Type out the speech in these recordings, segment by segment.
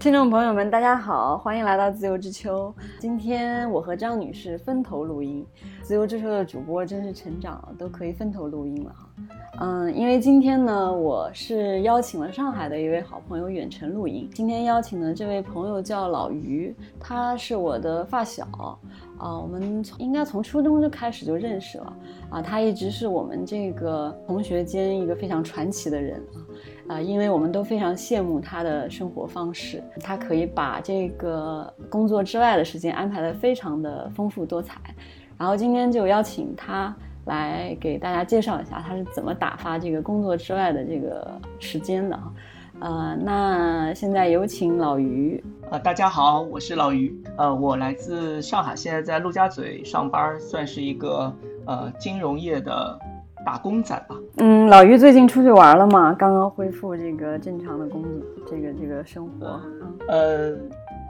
听众朋友们，大家好，欢迎来到自由之秋。今天我和张女士分头录音，自由之秋的主播真是成长，都可以分头录音了哈。嗯，因为今天呢，我是邀请了上海的一位好朋友远程录音。今天邀请的这位朋友叫老于，他是我的发小啊，我们从应该从初中就开始就认识了啊，他一直是我们这个同学间一个非常传奇的人啊。啊，因为我们都非常羡慕他的生活方式，他可以把这个工作之外的时间安排的非常的丰富多彩。然后今天就邀请他来给大家介绍一下他是怎么打发这个工作之外的这个时间的啊。呃，那现在有请老于。呃，大家好，我是老于。呃，我来自上海，现在在陆家嘴上班，算是一个呃金融业的。打工仔吧。嗯，老于最近出去玩了吗？刚刚恢复这个正常的工作，这个这个生活。呃，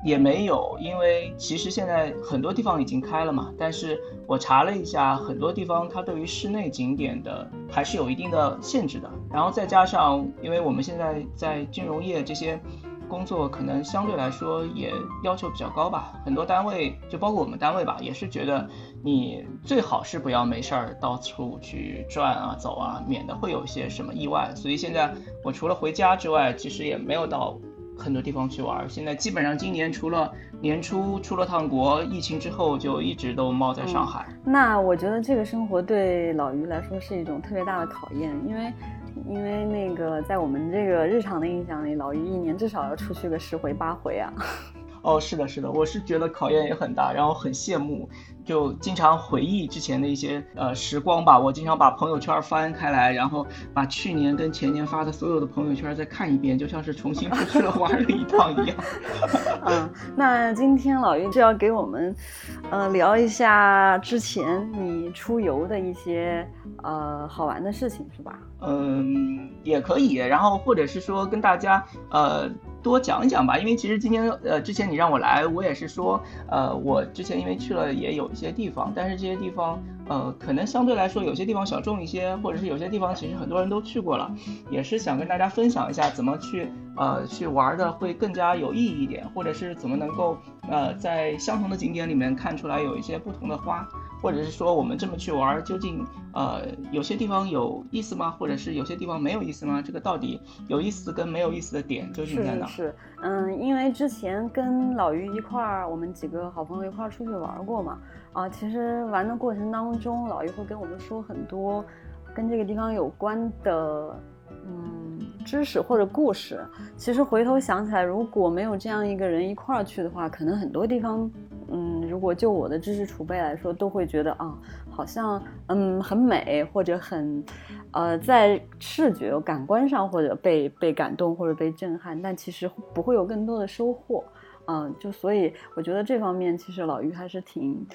也没有，因为其实现在很多地方已经开了嘛。但是我查了一下，很多地方它对于室内景点的还是有一定的限制的。然后再加上，因为我们现在在金融业这些。工作可能相对来说也要求比较高吧，很多单位就包括我们单位吧，也是觉得你最好是不要没事儿到处去转啊走啊，免得会有一些什么意外。所以现在我除了回家之外，其实也没有到很多地方去玩。现在基本上今年除了年初出了趟国，疫情之后就一直都猫在上海。那我觉得这个生活对老于来说是一种特别大的考验，因为。因为那个，在我们这个日常的印象里，老于一年至少要出去个十回八回啊。哦，是的，是的，我是觉得考验也很大，然后很羡慕，就经常回忆之前的一些呃时光吧。我经常把朋友圈翻开来，然后把去年跟前年发的所有的朋友圈再看一遍，就像是重新出去了玩了一趟一样。嗯，那今天老于就要给我们，呃，聊一下之前你出游的一些呃好玩的事情，是吧？嗯，也可以，然后或者是说跟大家呃。多讲一讲吧，因为其实今天呃之前你让我来，我也是说呃我之前因为去了也有一些地方，但是这些地方呃可能相对来说有些地方小众一些，或者是有些地方其实很多人都去过了，也是想跟大家分享一下怎么去呃去玩的会更加有意义一点，或者是怎么能够呃在相同的景点里面看出来有一些不同的花。或者是说我们这么去玩，究竟呃有些地方有意思吗？或者是有些地方没有意思吗？这个到底有意思跟没有意思的点究竟在哪？是嗯，因为之前跟老于一块儿，我们几个好朋友一块儿出去玩过嘛。啊，其实玩的过程当中，老于会跟我们说很多跟这个地方有关的嗯知识或者故事。其实回头想起来，如果没有这样一个人一块儿去的话，可能很多地方。嗯，如果就我的知识储备来说，都会觉得啊，好像嗯很美，或者很，呃，在视觉感官上或者被被感动或者被震撼，但其实不会有更多的收获，嗯，就所以我觉得这方面其实老于还是挺，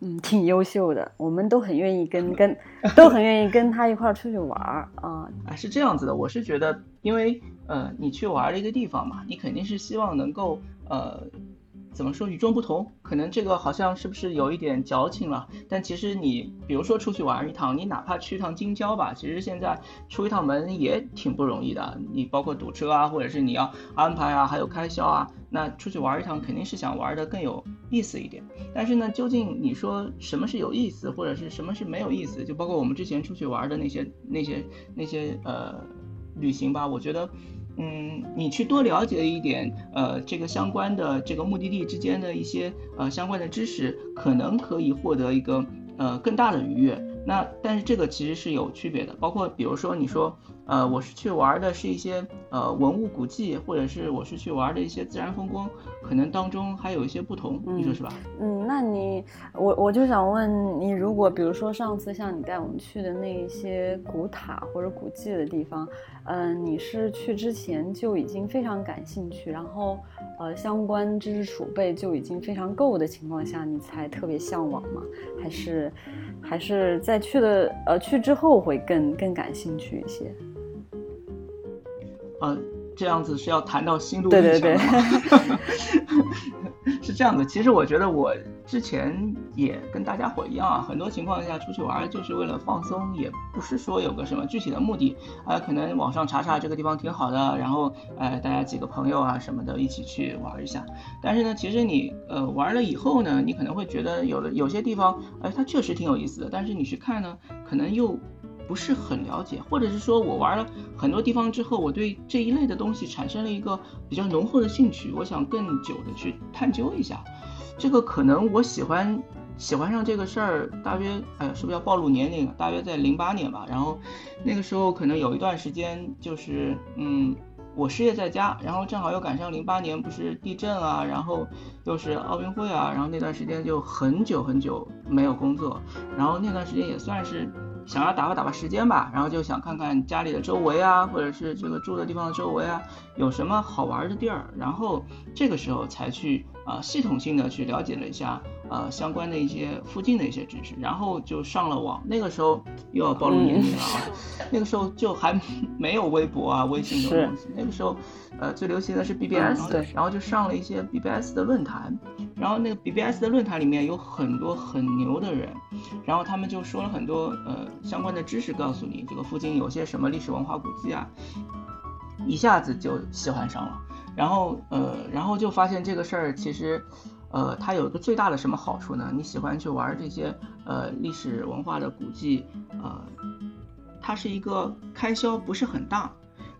嗯，挺优秀的，我们都很愿意跟 跟都很愿意跟他一块儿出去玩儿啊。啊，是这样子的，我是觉得，因为呃，你去玩一个地方嘛，你肯定是希望能够呃。怎么说与众不同？可能这个好像是不是有一点矫情了？但其实你比如说出去玩一趟，你哪怕去一趟京郊吧，其实现在出一趟门也挺不容易的。你包括堵车啊，或者是你要安排啊，还有开销啊，那出去玩一趟肯定是想玩的更有意思一点。但是呢，究竟你说什么是有意思，或者是什么是没有意思？就包括我们之前出去玩的那些那些那些呃旅行吧，我觉得。嗯，你去多了解一点，呃，这个相关的这个目的地之间的一些呃相关的知识，可能可以获得一个呃更大的愉悦。那但是这个其实是有区别的，包括比如说你说。呃，我是去玩的是一些呃文物古迹，或者是我是去玩的一些自然风光，可能当中还有一些不同，你说是吧？嗯，那你我我就想问你，如果比如说上次像你带我们去的那一些古塔或者古迹的地方，嗯，你是去之前就已经非常感兴趣，然后呃相关知识储备就已经非常够的情况下，你才特别向往吗？还是还是在去的呃去之后会更更感兴趣一些？呃，这样子是要谈到心路历程的吗？是这样的，其实我觉得我之前也跟大家伙一样啊，很多情况下出去玩就是为了放松，也不是说有个什么具体的目的啊，可能网上查查这个地方挺好的，然后呃大家几个朋友啊什么的一起去玩一下。但是呢，其实你呃玩了以后呢，你可能会觉得有的有些地方哎它确实挺有意思的，但是你去看呢，可能又。不是很了解，或者是说我玩了很多地方之后，我对这一类的东西产生了一个比较浓厚的兴趣，我想更久的去探究一下。这个可能我喜欢喜欢上这个事儿，大约哎呀，是不是要暴露年龄？大约在零八年吧。然后那个时候可能有一段时间就是嗯，我失业在家，然后正好又赶上零八年不是地震啊，然后又是奥运会啊，然后那段时间就很久很久没有工作，然后那段时间也算是。想要打发打发时间吧，然后就想看看家里的周围啊，或者是这个住的地方的周围啊，有什么好玩的地儿，然后这个时候才去啊系统性的去了解了一下呃相关的一些附近的一些知识，然后就上了网。那个时候又要暴露年龄了啊，那个时候就还没有微博啊、微信这种东西，那个时候呃最流行的是 BBS，然后就上了一些 BBS 的论坛。然后那个 BBS 的论坛里面有很多很牛的人，然后他们就说了很多呃相关的知识，告诉你这个附近有些什么历史文化古迹啊，一下子就喜欢上了。然后呃，然后就发现这个事儿其实，呃，它有一个最大的什么好处呢？你喜欢去玩这些呃历史文化的古迹，呃，它是一个开销不是很大，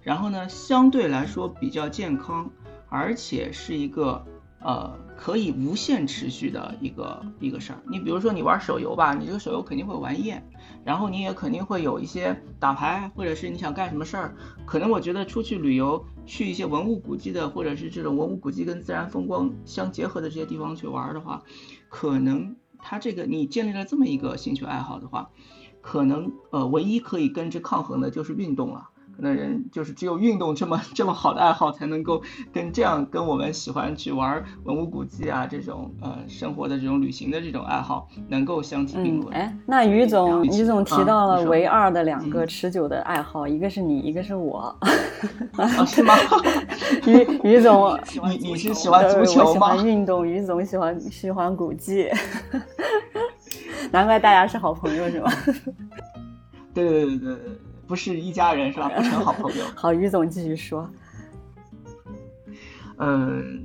然后呢相对来说比较健康，而且是一个。呃，可以无限持续的一个一个事儿。你比如说，你玩手游吧，你这个手游肯定会玩厌，然后你也肯定会有一些打牌，或者是你想干什么事儿。可能我觉得出去旅游，去一些文物古迹的，或者是这种文物古迹跟自然风光相结合的这些地方去玩的话，可能它这个你建立了这么一个兴趣爱好的话，可能呃唯一可以跟之抗衡的就是运动了。那人就是只有运动这么这么好的爱好，才能够跟这样跟我们喜欢去玩文物古迹啊这种呃生活的这种旅行的这种爱好能够相提并论。哎，那于总，于总提到了唯二的两个持久的爱好，一个是你，一个是我。啊，是吗？于于总，你你是喜欢足球吗？喜 欢运动，于总喜欢喜欢古迹。难怪大家是好朋友，是吗？对对对对对。不是一家人是吧？不成好朋友。好，于总继续说。嗯，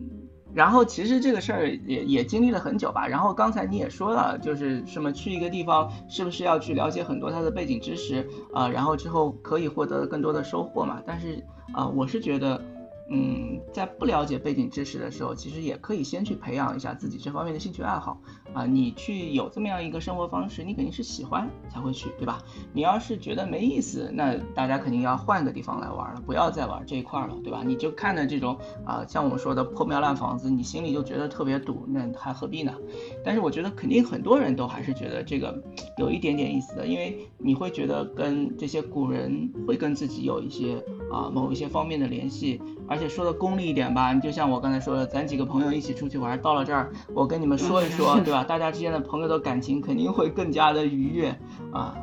然后其实这个事儿也也经历了很久吧。然后刚才你也说了，就是什么去一个地方，是不是要去了解很多它的背景知识啊？然后之后可以获得更多的收获嘛？但是啊，我是觉得。嗯，在不了解背景知识的时候，其实也可以先去培养一下自己这方面的兴趣爱好啊。你去有这么样一个生活方式，你肯定是喜欢才会去，对吧？你要是觉得没意思，那大家肯定要换个地方来玩了，不要再玩这一块了，对吧？你就看着这种啊，像我们说的破庙烂房子，你心里就觉得特别堵，那还何必呢？但是我觉得肯定很多人都还是觉得这个有一点点意思的，因为你会觉得跟这些古人会跟自己有一些啊某一些方面的联系。而且说的功利一点吧，你就像我刚才说的，咱几个朋友一起出去玩，到了这儿，我跟你们说一说，对吧？大家之间的朋友的感情肯定会更加的愉悦啊。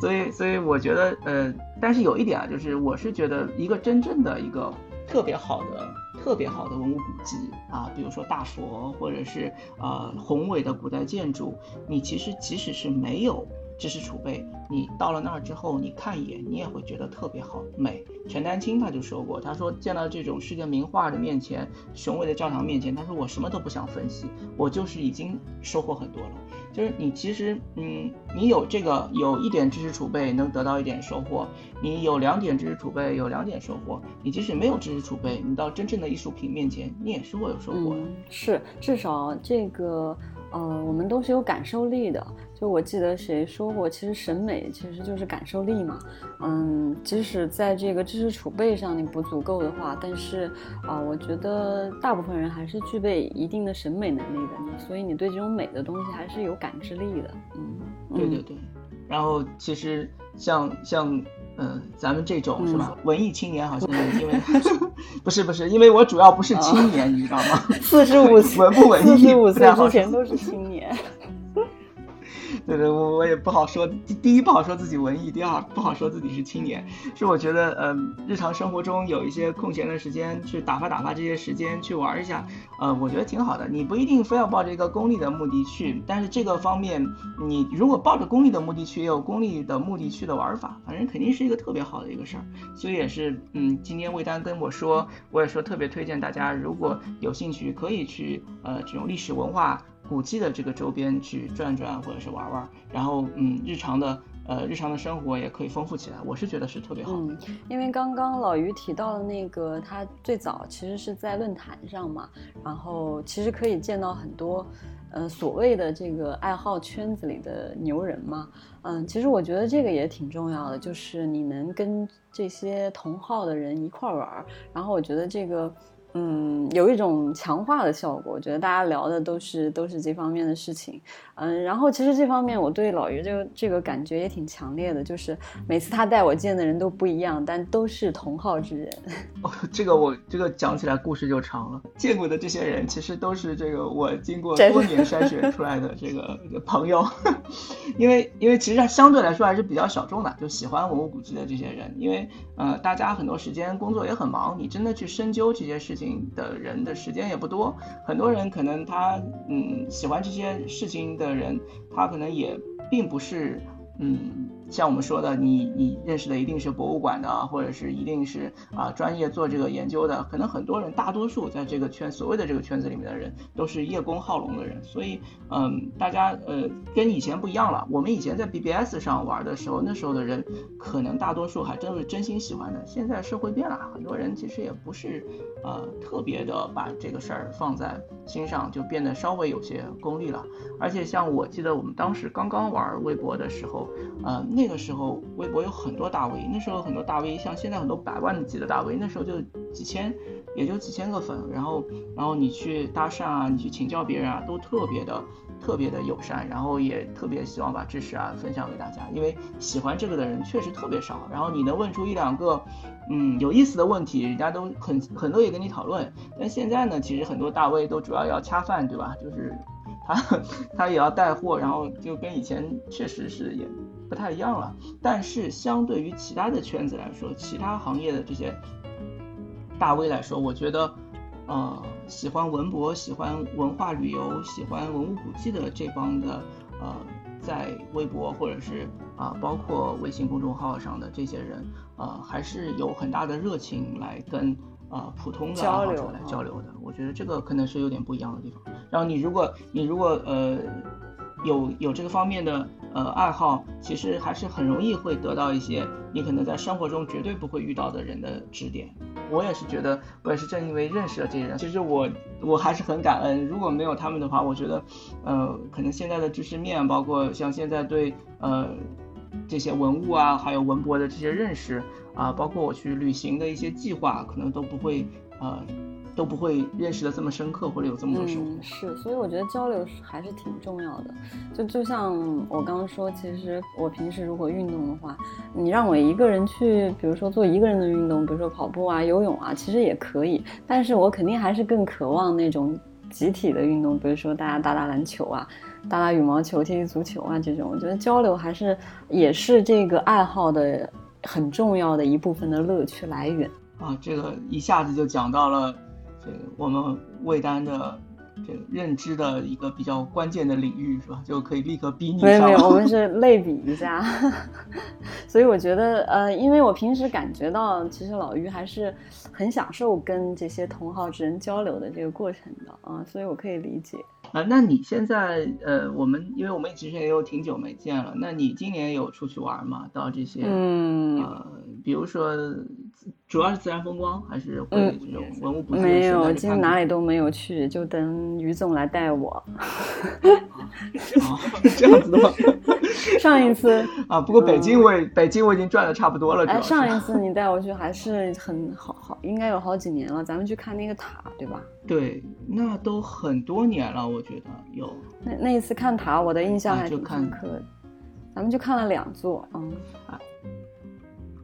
所以，所以我觉得，呃，但是有一点啊，就是我是觉得一个真正的一个特别好的、特别好的文物古迹啊，比如说大佛，或者是呃宏伟的古代建筑，你其实即使是没有。知识储备，你到了那儿之后，你看一眼，你也会觉得特别好美。陈丹青他就说过，他说见到这种世界名画的面前，雄伟的教堂面前，他说我什么都不想分析，我就是已经收获很多了。就是你其实，嗯，你有这个有一点知识储备，能得到一点收获；你有两点知识储备，有两点收获。你即使没有知识储备，你到真正的艺术品面前，你也是会有收获的。是，至少这个，呃，我们都是有感受力的。就我记得谁说过，其实审美其实就是感受力嘛。嗯，即使在这个知识储备上你不足够的话，但是啊，我觉得大部分人还是具备一定的审美能力的。所以你对这种美的东西还是有感知力的。嗯，对对对。然后其实像像嗯咱们这种是吧，文艺青年好像因为 不是不是，因为我主要不是青年，你知道吗？四十五文不文艺？四十五岁之前都是青年。对对，我我也不好说。第一不好说自己文艺，第二不好说自己是青年。是我觉得，嗯，日常生活中有一些空闲的时间，去打发打发这些时间，去玩一下，呃，我觉得挺好的。你不一定非要抱着一个功利的目的去，但是这个方面，你如果抱着功利的目的去，也有功利的目的去的玩法，反正肯定是一个特别好的一个事儿。所以也是，嗯，今天魏丹跟我说，我也说特别推荐大家，如果有兴趣，可以去，呃，这种历史文化。古迹的这个周边去转转或者是玩玩，然后嗯，日常的呃日常的生活也可以丰富起来，我是觉得是特别好。嗯，因为刚刚老于提到的那个，他最早其实是在论坛上嘛，然后其实可以见到很多，呃所谓的这个爱好圈子里的牛人嘛。嗯，其实我觉得这个也挺重要的，就是你能跟这些同好的人一块玩，然后我觉得这个。嗯，有一种强化的效果。我觉得大家聊的都是都是这方面的事情。嗯，然后其实这方面我对老于这个这个感觉也挺强烈的，就是每次他带我见的人都不一样，但都是同好之人。哦，这个我这个讲起来故事就长了。见过的这些人其实都是这个我经过多年筛选出来的这个朋友，因为因为其实相对来说还是比较小众的，就喜欢文物古迹的这些人，因为呃大家很多时间工作也很忙，你真的去深究这些事情。的人的时间也不多，很多人可能他嗯喜欢这些事情的人，他可能也并不是嗯。像我们说的，你你认识的一定是博物馆的，或者是一定是啊专业做这个研究的。可能很多人，大多数在这个圈所谓的这个圈子里面的人，都是叶公好龙的人。所以，嗯，大家呃跟以前不一样了。我们以前在 BBS 上玩的时候，那时候的人可能大多数还真的是真心喜欢的。现在社会变了，很多人其实也不是呃特别的把这个事儿放在心上，就变得稍微有些功利了。而且像我记得我们当时刚刚玩微博的时候，呃那。那个时候，微博有很多大 V，那时候很多大 V，像现在很多百万级的大 V，那时候就几千，也就几千个粉。然后，然后你去搭讪啊，你去请教别人啊，都特别的、特别的友善，然后也特别希望把知识啊分享给大家。因为喜欢这个的人确实特别少。然后你能问出一两个，嗯，有意思的问题，人家都很很乐意跟你讨论。但现在呢，其实很多大 V 都主要要恰饭，对吧？就是他 他也要带货，然后就跟以前确实是也。不太一样了，但是相对于其他的圈子来说，其他行业的这些大 V 来说，我觉得，呃，喜欢文博、喜欢文化旅游、喜欢文物古迹的这帮的，呃，在微博或者是啊，包括微信公众号上的这些人，呃，还是有很大的热情来跟呃普通的爱好者来交流的。我觉得这个可能是有点不一样的地方。然后你如果你如果呃。有有这个方面的呃爱好，其实还是很容易会得到一些你可能在生活中绝对不会遇到的人的指点。我也是觉得，我也是正因为认识了这些人，其实我我还是很感恩。如果没有他们的话，我觉得，呃，可能现在的知识面，包括像现在对呃这些文物啊，还有文博的这些认识啊，包括我去旅行的一些计划，可能都不会呃。都不会认识的这么深刻，或者有这么多收获。是，所以我觉得交流还是挺重要的。就就像我刚刚说，其实我平时如果运动的话，你让我一个人去，比如说做一个人的运动，比如说跑步啊、游泳啊，其实也可以。但是我肯定还是更渴望那种集体的运动，比如说大家打打篮球啊、打打羽毛球、踢踢足球啊这种。我觉得交流还是也是这个爱好的很重要的一部分的乐趣来源啊。这个一下子就讲到了。这个我们魏丹的这个认知的一个比较关键的领域是吧？就可以立刻逼你。没有没有，我们是类比一下。所以我觉得，呃，因为我平时感觉到，其实老于还是很享受跟这些同好之人交流的这个过程的啊，所以我可以理解。啊，那你现在呃，我们因为我们其实也有挺久没见了，那你今年有出去玩吗？到这些嗯呃，比如说。主要是自然风光，还是会这种文物古迹？没有，今天哪里都没有去，就等于总来带我。这样子的吗？上一次 啊，不过北京我也北京我已经转的差不多了。哎，上一次你带我去还是很好好，应该有好几年了。咱们去看那个塔，对吧？对，那都很多年了，我觉得有。那那一次看塔，我的印象还挺深刻的。咱们就看了两座，嗯啊。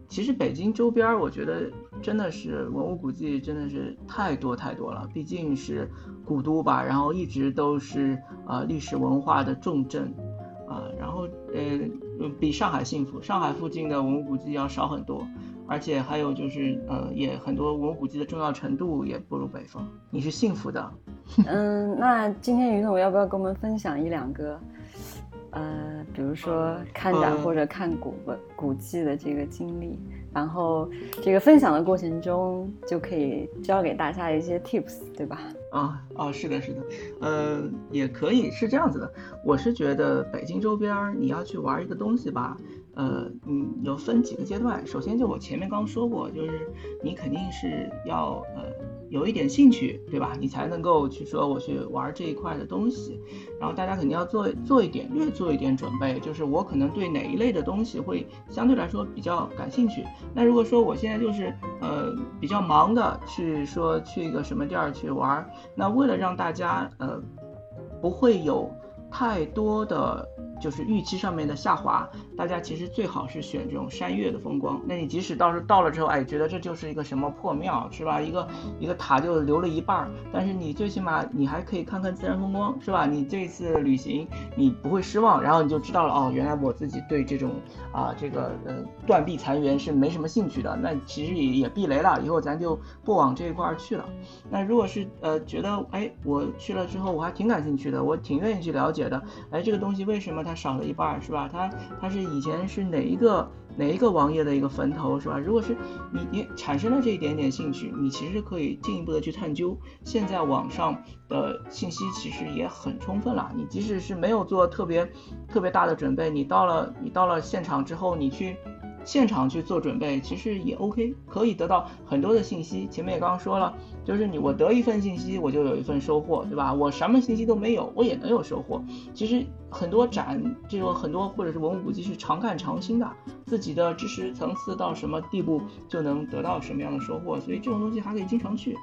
其实北京周边，我觉得真的是文物古迹真的是太多太多了，毕竟是古都吧，然后一直都是呃历史文化的重镇，啊，然后呃比上海幸福，上海附近的文物古迹要少很多，而且还有就是呃也很多文物古迹的重要程度也不如北方，你是幸福的。嗯，那今天于总要不要跟我们分享一两个，呃，比如说看展或者看古文古迹的这个经历？然后这个分享的过程中，就可以教给大家一些 tips，对吧？啊哦，是的，是的，呃，也可以是这样子的。我是觉得北京周边你要去玩一个东西吧。呃，嗯，有分几个阶段。首先，就我前面刚说过，就是你肯定是要呃有一点兴趣，对吧？你才能够去说我去玩这一块的东西。然后大家肯定要做做一点，略做一点准备，就是我可能对哪一类的东西会相对来说比较感兴趣。那如果说我现在就是呃比较忙的去说去一个什么地儿去玩，那为了让大家呃不会有太多的。就是预期上面的下滑，大家其实最好是选这种山岳的风光。那你即使到时候到了之后，哎，觉得这就是一个什么破庙，是吧？一个一个塔就留了一半儿，但是你最起码你还可以看看自然风光，是吧？你这次旅行你不会失望，然后你就知道了哦，原来我自己对这种啊这个呃断壁残垣是没什么兴趣的。那其实也也避雷了，以后咱就不往这一块儿去了。那如果是呃觉得哎我去了之后我还挺感兴趣的，我挺愿意去了解的，哎这个东西为什么？它少了一半是吧？它它是以前是哪一个哪一个王爷的一个坟头是吧？如果是你你产生了这一点点兴趣，你其实可以进一步的去探究。现在网上的信息其实也很充分了，你即使是没有做特别特别大的准备，你到了你到了现场之后，你去。现场去做准备，其实也 OK，可以得到很多的信息。前面也刚刚说了，就是你我得一份信息，我就有一份收获，对吧？我什么信息都没有，我也能有收获。其实很多展，这个很多或者是文物古迹是常看常新的，自己的知识层次到什么地步，就能得到什么样的收获。所以这种东西还可以经常去。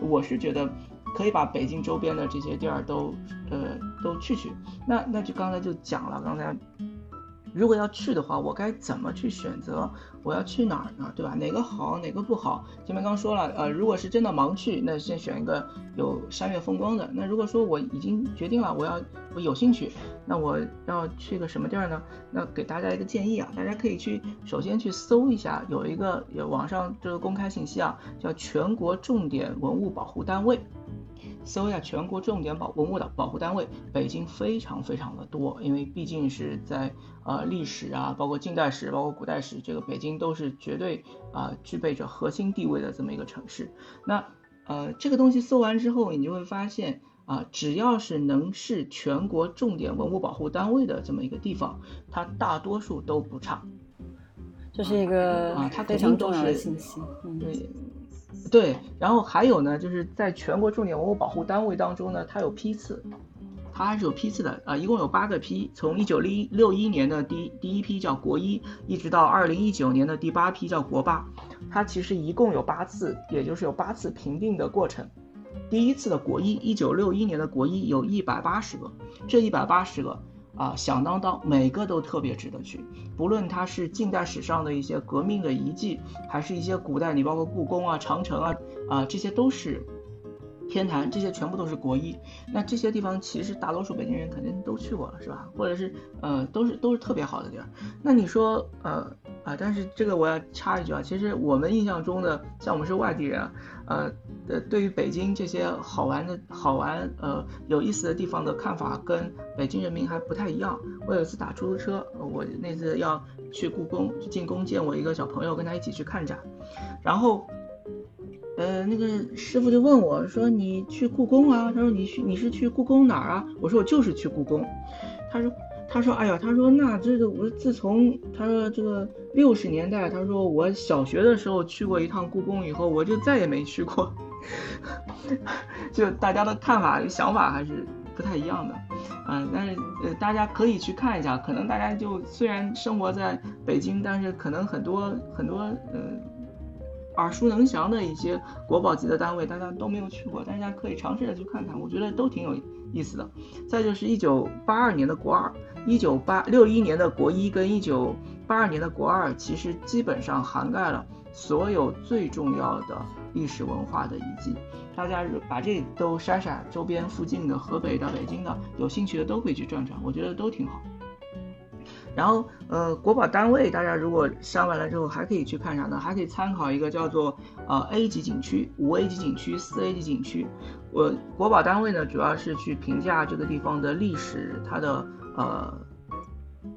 我是觉得可以把北京周边的这些地儿都呃都去去。那那就刚才就讲了，刚才。如果要去的话，我该怎么去选择？我要去哪儿呢？对吧？哪个好，哪个不好？前面刚说了，呃，如果是真的盲去，那先选一个有山岳风光的。那如果说我已经决定了，我要我有兴趣，那我要去个什么地儿呢？那给大家一个建议啊，大家可以去首先去搜一下，有一个有网上这个公开信息啊，叫全国重点文物保护单位。搜一下全国重点保文物的保护单位，北京非常非常的多，因为毕竟是在呃历史啊，包括近代史，包括古代史，这个北京都是绝对啊具备着核心地位的这么一个城市。那呃这个东西搜完之后，你就会发现啊，只要是能是全国重点文物保护单位的这么一个地方，它大多数都不差。这是一个啊，它非常重要的信息。嗯对。对，然后还有呢，就是在全国重点文物保护单位当中呢，它有批次，它还是有批次的啊，一共有八个批，从一九六六一年的第第一批叫国一，一直到二零一九年的第八批叫国八，它其实一共有八次，也就是有八次评定的过程。第一次的国一，一九六一年的国一有一百八十个，这一百八十个。啊，响当当，每个都特别值得去。不论它是近代史上的一些革命的遗迹，还是一些古代，你包括故宫啊、长城啊，啊，这些都是天坛，这些全部都是国一。那这些地方其实大多数北京人肯定都去过了，是吧？或者是呃，都是都是特别好的地儿。那你说呃啊，但是这个我要插一句啊，其实我们印象中的，像我们是外地人。呃，呃，对于北京这些好玩的好玩呃有意思的地方的看法，跟北京人民还不太一样。我有一次打出租车，我那次要去故宫进宫见我一个小朋友，跟他一起去看展，然后，呃，那个师傅就问我说：“你去故宫啊？”他说：“你去你是去故宫哪儿啊？”我说：“我就是去故宫。”他说。他说：“哎呀，他说那这个我自从他说这个六十年代，他说我小学的时候去过一趟故宫以后，我就再也没去过。就大家的看法想法还是不太一样的，嗯，但是呃大家可以去看一下。可能大家就虽然生活在北京，但是可能很多很多呃耳熟能详的一些国宝级的单位，大家都没有去过，大家可以尝试着去看看，我觉得都挺有意思的。再就是一九八二年的国二。”一九八六一年的国一跟一九八二年的国二，其实基本上涵盖了所有最重要的历史文化的遗迹。大家把这都筛筛，周边附近的河北的、北京的，有兴趣的都可以去转转，我觉得都挺好。然后呃，国保单位大家如果删完了之后，还可以去看啥呢？还可以参考一个叫做呃 A 级景区、五 A 级景区、四 A 级景区。我国保单位呢，主要是去评价这个地方的历史，它的呃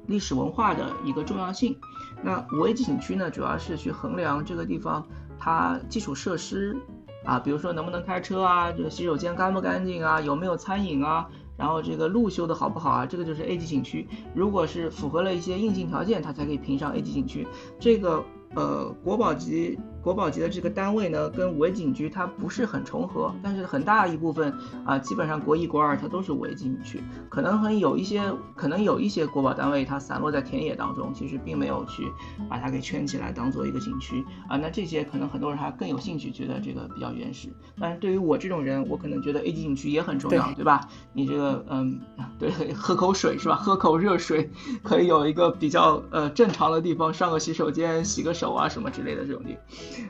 历史文化的一个重要性。那五 A 级景区呢，主要是去衡量这个地方它基础设施。啊，比如说能不能开车啊，这个洗手间干不干净啊，有没有餐饮啊，然后这个路修的好不好啊，这个就是 A 级景区。如果是符合了一些硬性条件，它才可以评上 A 级景区。这个呃国宝级。国保级的这个单位呢，跟五 A 景区它不是很重合，但是很大一部分啊，基本上国一、国二它都是五 A 级景区，可能很有一些，可能有一些国保单位它散落在田野当中，其实并没有去把它给圈起来当做一个景区啊。那这些可能很多人还更有兴趣，觉得这个比较原始。但是对于我这种人，我可能觉得 A 级景区也很重要，对吧？你这个嗯，对，喝口水是吧？喝口热水，可以有一个比较呃正常的地方，上个洗手间、洗个手啊什么之类的这种地。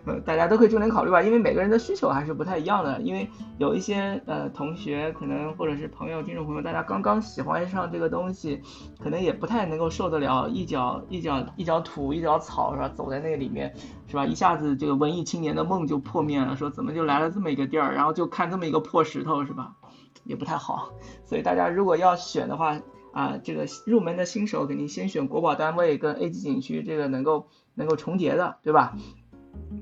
呃，大家都可以重点考虑吧，因为每个人的需求还是不太一样的。因为有一些呃同学可能或者是朋友、听众朋友，大家刚刚喜欢上这个东西，可能也不太能够受得了一脚一脚一脚土一脚草是吧？走在那个里面是吧？一下子这个文艺青年的梦就破灭了，说怎么就来了这么一个地儿，然后就看这么一个破石头是吧？也不太好。所以大家如果要选的话啊，这个入门的新手肯定先选国保单位跟 A 级景区，这个能够能够重叠的，对吧？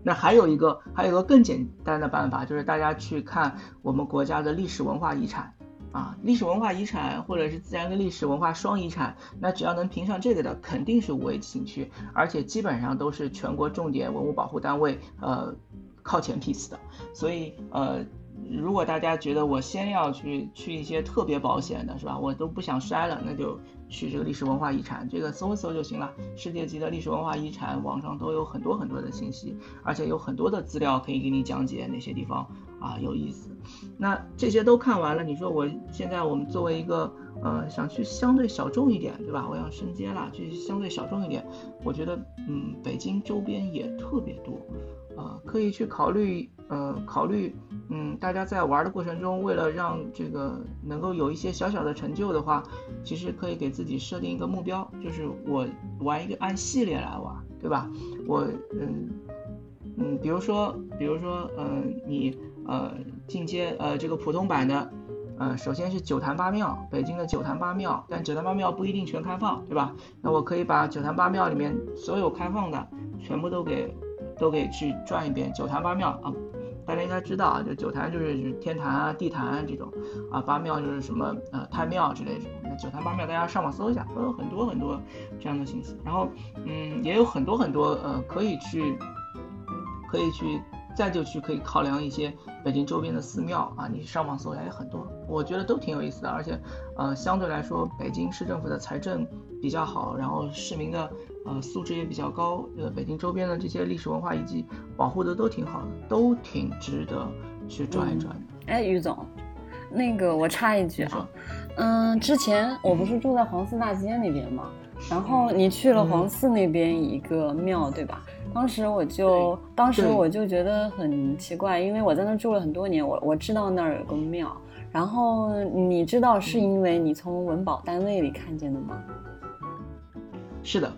那还有一个，还有一个更简单的办法，就是大家去看我们国家的历史文化遗产，啊，历史文化遗产或者是自然跟历史文化双遗产，那只要能评上这个的，肯定是五 A 级景区，而且基本上都是全国重点文物保护单位，呃，靠前批次的。所以，呃，如果大家觉得我先要去去一些特别保险的，是吧？我都不想筛了，那就。去这个历史文化遗产，这个搜一搜就行了。世界级的历史文化遗产，网上都有很多很多的信息，而且有很多的资料可以给你讲解哪些地方啊有意思。那这些都看完了，你说我现在我们作为一个呃想去相对小众一点，对吧？我要升阶了，去相对小众一点，我觉得嗯北京周边也特别多。呃，可以去考虑，呃，考虑，嗯，大家在玩的过程中，为了让这个能够有一些小小的成就的话，其实可以给自己设定一个目标，就是我玩一个按系列来玩，对吧？我，嗯，嗯，比如说，比如说，嗯，你，呃，进阶，呃，这个普通版的，呃，首先是九坛八庙，北京的九坛八庙，但九坛八庙不一定全开放，对吧？那我可以把九坛八庙里面所有开放的全部都给。都给去转一遍九坛八庙啊，大家应该知道啊，就九坛就是天坛啊、地坛啊这种啊，八庙就是什么呃太庙之类的。那九坛八庙大家上网搜一下，都有很多很多这样的信息。然后嗯，也有很多很多呃可以去可以去再就去可以考量一些北京周边的寺庙啊，你上网搜一下也很多，我觉得都挺有意思的。而且呃相对来说，北京市政府的财政比较好，然后市民的。呃，素质也比较高。呃，北京周边的这些历史文化遗迹保护的都挺好的，都挺值得去转一转的。哎，于总，那个我插一句啊，嗯，之前我不是住在黄寺大街那边吗？然后你去了黄寺那边一个庙，对吧？当时我就，当时我就觉得很奇怪，因为我在那住了很多年，我我知道那儿有个庙。然后你知道是因为你从文保单位里看见的吗？是的。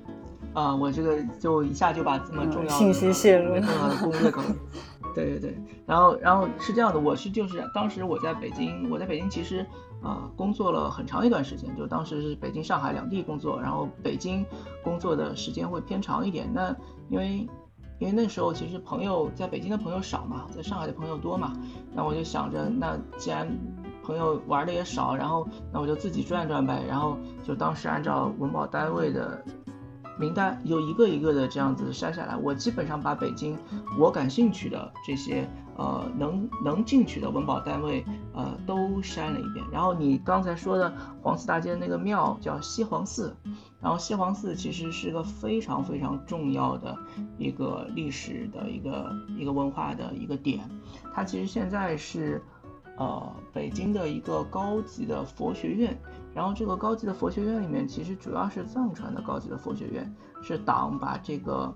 啊，我这个就一下就把这么重要的信息泄露，重要的攻略搞，对对对，然后然后是这样的，我是就是当时我在北京，我在北京其实啊工作了很长一段时间，就当时是北京上海两地工作，然后北京工作的时间会偏长一点，那因为因为那时候其实朋友在北京的朋友少嘛，在上海的朋友多嘛，那我就想着那既然朋友玩的也少，然后那我就自己转转呗，然后就当时按照文保单位的。名单有一个一个的这样子筛下来，我基本上把北京我感兴趣的这些呃能能进去的文保单位呃都筛了一遍。然后你刚才说的黄寺大街那个庙叫西黄寺，然后西黄寺其实是个非常非常重要的一个历史的一个一个文化的一个点，它其实现在是呃北京的一个高级的佛学院。然后这个高级的佛学院里面，其实主要是藏传的高级的佛学院，是党把这个，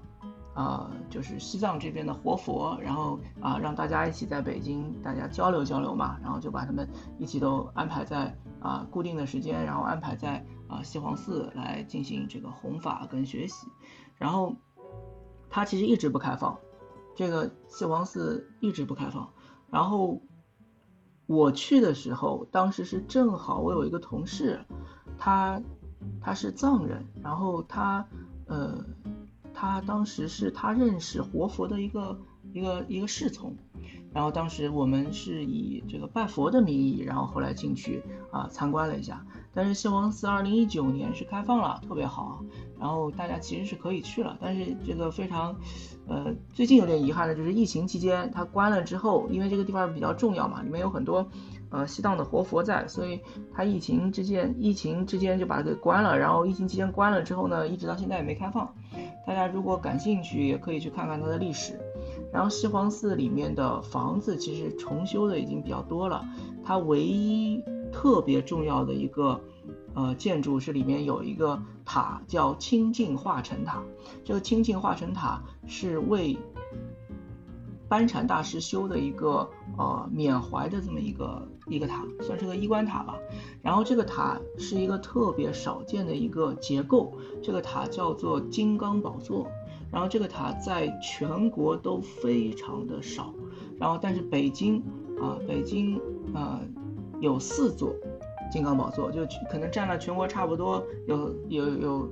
啊，就是西藏这边的活佛，然后啊，让大家一起在北京大家交流交流嘛，然后就把他们一起都安排在啊固定的时间，然后安排在啊西黄寺来进行这个弘法跟学习，然后他其实一直不开放，这个西黄寺一直不开放，然后我去的时候，当时是正好我有一个同事，他他是藏人，然后他呃。他当时是他认识活佛的一个一个一个侍从，然后当时我们是以这个拜佛的名义，然后后来进去啊参观了一下。但是西王寺二零一九年是开放了，特别好，然后大家其实是可以去了。但是这个非常，呃，最近有点遗憾的就是疫情期间它关了之后，因为这个地方比较重要嘛，里面有很多。呃，西藏的活佛在，所以它疫情之间，疫情之间就把它给关了。然后疫情期间关了之后呢，一直到现在也没开放。大家如果感兴趣，也可以去看看它的历史。然后西黄寺里面的房子其实重修的已经比较多了。它唯一特别重要的一个呃建筑是里面有一个塔，叫清净化尘塔。这个清净化尘塔是为班禅大师修的一个呃缅怀的这么一个一个塔，算是个衣冠塔吧。然后这个塔是一个特别少见的一个结构，这个塔叫做金刚宝座。然后这个塔在全国都非常的少，然后但是北京啊，北京啊有四座金刚宝座，就可能占了全国差不多有有有。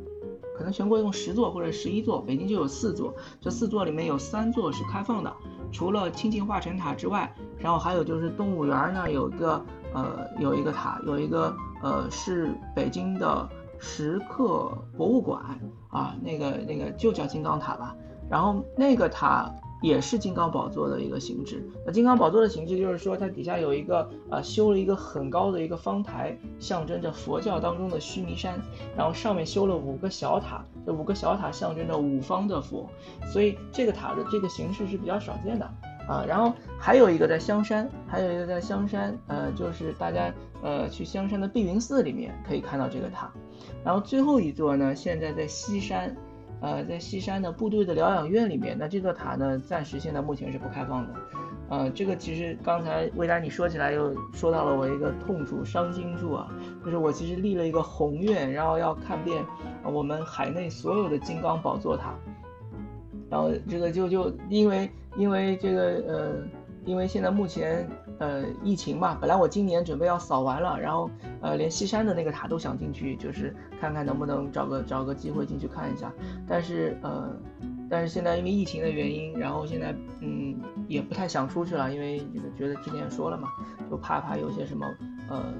可能全国一共十座或者十一座，北京就有四座。这四座里面有三座是开放的，除了清净化尘塔之外，然后还有就是动物园那有一个呃有一个塔，有一个呃是北京的石刻博物馆啊，那个那个就叫金刚塔吧。然后那个塔。也是金刚宝座的一个形制。那金刚宝座的形制就是说，它底下有一个呃修了一个很高的一个方台，象征着佛教当中的须弥山。然后上面修了五个小塔，这五个小塔象征着五方的佛。所以这个塔的这个形式是比较少见的啊。然后还有一个在香山，还有一个在香山，呃，就是大家呃去香山的碧云寺里面可以看到这个塔。然后最后一座呢，现在在西山。呃，在西山的部队的疗养院里面，那这座塔呢，暂时现在目前是不开放的。呃，这个其实刚才未来你说起来，又说到了我一个痛处、伤心处啊，就是我其实立了一个宏愿，然后要看遍我们海内所有的金刚宝座塔，然后这个就就因为因为这个呃，因为现在目前。呃，疫情嘛，本来我今年准备要扫完了，然后呃，连西山的那个塔都想进去，就是看看能不能找个找个机会进去看一下。但是呃，但是现在因为疫情的原因，然后现在嗯也不太想出去了，因为这个觉得之前说了嘛，就怕怕有些什么呃。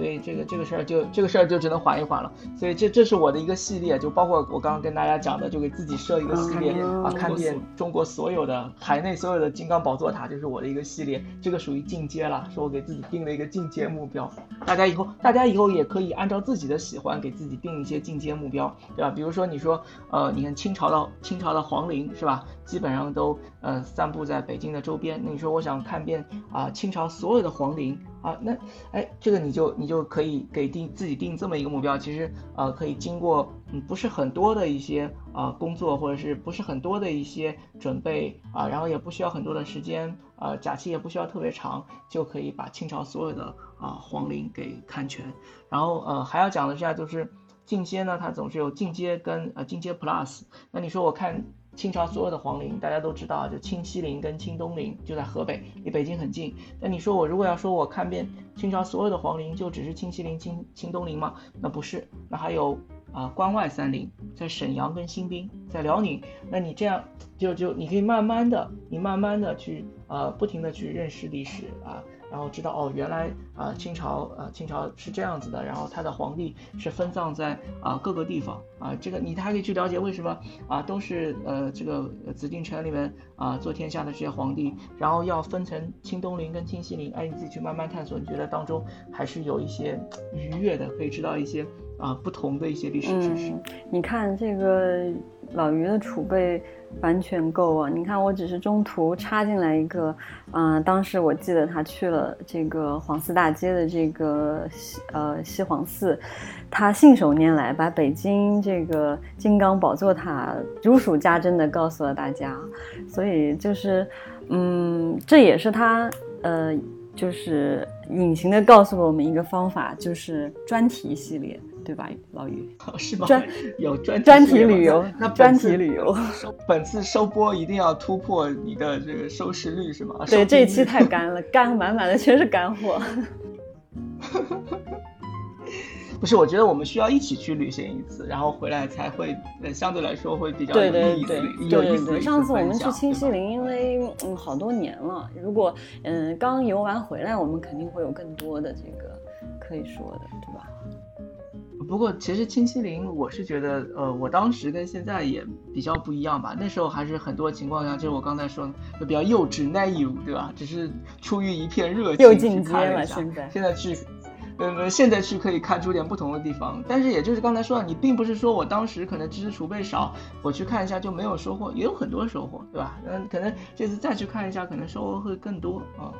所以这个这个事儿就这个事儿就只能缓一缓了。所以这这是我的一个系列，就包括我刚刚跟大家讲的，就给自己设一个系列啊，看遍中国所有的海内所有的金刚宝座塔，就是我的一个系列。这个属于进阶了，是我给自己定了一个进阶目标。大家以后大家以后也可以按照自己的喜欢给自己定一些进阶目标，对吧？比如说你说呃，你看清朝的清朝的皇陵是吧？基本上都呃散布在北京的周边。那你说我想看遍啊清朝所有的皇陵。啊，那哎，这个你就你就可以给定自己定这么一个目标，其实呃可以经过嗯不是很多的一些啊工作，或者是不是很多的一些准备啊，然后也不需要很多的时间啊，假期也不需要特别长，就可以把清朝所有的啊皇陵给看全。然后呃还要讲的下就是进阶呢，它总是有进阶跟呃进阶 Plus。那你说我看。清朝所有的皇陵，大家都知道，就清西陵跟清东陵就在河北，离北京很近。那你说我如果要说我看遍清朝所有的皇陵，就只是清西陵、清清东陵吗？那不是，那还有啊关外三陵，在沈阳跟新宾，在辽宁。那你这样就就你可以慢慢的，你慢慢的去呃不停的去认识历史啊。然后知道哦，原来啊清朝啊清朝是这样子的，然后他的皇帝是分葬在啊各个地方啊，这个你还可以去了解为什么啊都是呃这个紫禁城里面啊做天下的这些皇帝，然后要分成清东陵跟清西陵，哎你自己去慢慢探索，你觉得当中还是有一些愉悦的，可以知道一些啊不同的一些历史知识。你看这个老于的储备完全够啊！你看，我只是中途插进来一个，嗯，当时我记得他去了这个黄寺大街的这个西呃西黄寺，他信手拈来把北京这个金刚宝座塔如数家珍的告诉了大家，所以就是，嗯，这也是他呃，就是隐形的告诉了我们一个方法，就是专题系列。对吧，老于？是吗？专有专专题旅游，那专题旅游，本次收播一定要突破你的这个收视率是吗？对，这一期太干了，干满满的全是干货。不是，我觉得我们需要一起去旅行一次，然后回来才会，呃，相对来说会比较有意思，有意思。上次我们去清西陵，因为嗯好多年了，如果嗯刚游完回来，我们肯定会有更多的这个可以说的，对吧？不过，其实清西陵，我是觉得，呃，我当时跟现在也比较不一样吧。那时候还是很多情况下，就是我刚才说的，就比较幼稚、naive，对吧？只是出于一片热情去看了一下。现在，现在去，呃，现在去可以看出点不同的地方。但是，也就是刚才说的，你并不是说我当时可能知识储备少，我去看一下就没有收获，也有很多收获，对吧？嗯，可能这次再去看一下，可能收获会更多啊。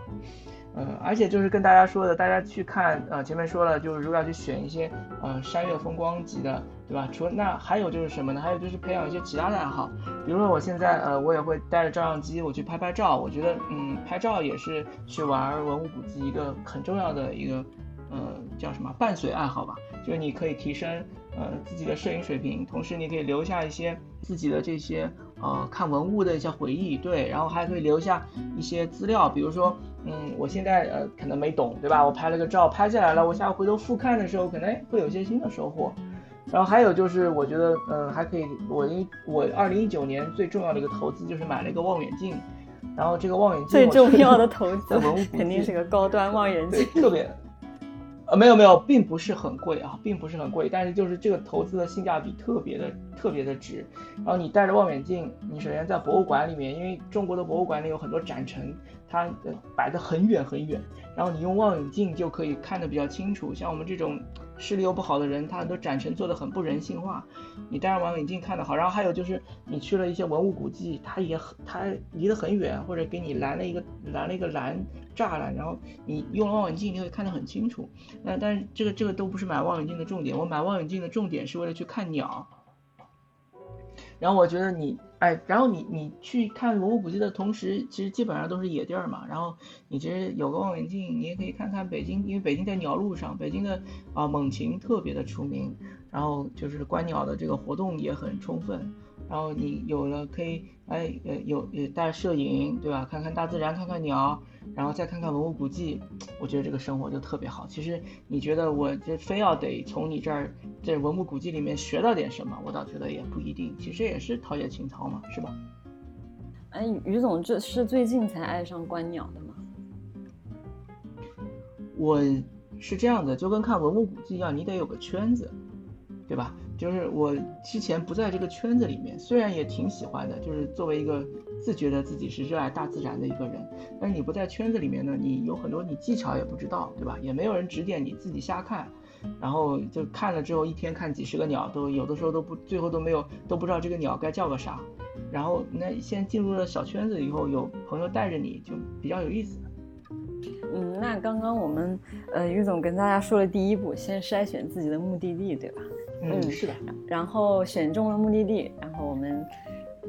呃，而且就是跟大家说的，大家去看，呃，前面说了，就是如果要去选一些，呃，山岳风光级的，对吧？除了那还有就是什么呢？还有就是培养一些其他的爱好，比如说我现在，呃，我也会带着照相机，我去拍拍照。我觉得，嗯，拍照也是去玩文物古迹一个很重要的一个，呃，叫什么伴随爱好吧？就是你可以提升，呃，自己的摄影水平，同时你可以留下一些自己的这些，呃，看文物的一些回忆，对，然后还可以留下一些资料，比如说。嗯，我现在呃可能没懂，对吧？我拍了个照，拍下来了，我下回头复看的时候，可能会有些新的收获。然后还有就是，我觉得嗯还可以，我一我二零一九年最重要的一个投资就是买了一个望远镜，然后这个望远镜最重要的投资 肯定是个高端望远镜，特别。呃，没有没有，并不是很贵啊，并不是很贵，但是就是这个投资的性价比特别的特别的值。然后你带着望远镜，你首先在博物馆里面，因为中国的博物馆里有很多展陈，它摆的很远很远，然后你用望远镜就可以看得比较清楚。像我们这种。视力又不好的人，他很多展陈做的很不人性化，你戴上望远镜看的好。然后还有就是你去了一些文物古迹，它也很，它离得很远，或者给你拦了一个拦了一个栏栅栏，然后你用了望远镜，你会看得很清楚。那但是这个这个都不是买望远镜的重点，我买望远镜的重点是为了去看鸟。然后我觉得你。哎，然后你你去看文物古迹的同时，其实基本上都是野地儿嘛。然后你其实有个望远镜，你也可以看看北京，因为北京在鸟路上，北京的啊猛禽特别的出名，然后就是观鸟的这个活动也很充分。然后你有了可以哎呃有也带摄影对吧？看看大自然，看看鸟。然后再看看文物古迹，我觉得这个生活就特别好。其实你觉得我这非要得从你这儿这文物古迹里面学到点什么，我倒觉得也不一定。其实也是陶冶情操嘛，是吧？哎，于总，这是最近才爱上观鸟的吗？我是这样的，就跟看文物古迹一样，你得有个圈子，对吧？就是我之前不在这个圈子里面，虽然也挺喜欢的，就是作为一个自觉得自己是热爱大自然的一个人，但是你不在圈子里面呢，你有很多你技巧也不知道，对吧？也没有人指点你自己瞎看，然后就看了之后一天看几十个鸟，都有的时候都不最后都没有都不知道这个鸟该叫个啥，然后那先进入了小圈子以后，有朋友带着你就比较有意思。嗯，那刚刚我们呃于总跟大家说了第一步，先筛选自己的目的地，对吧？嗯，是的。然后选中了目的地，然后我们，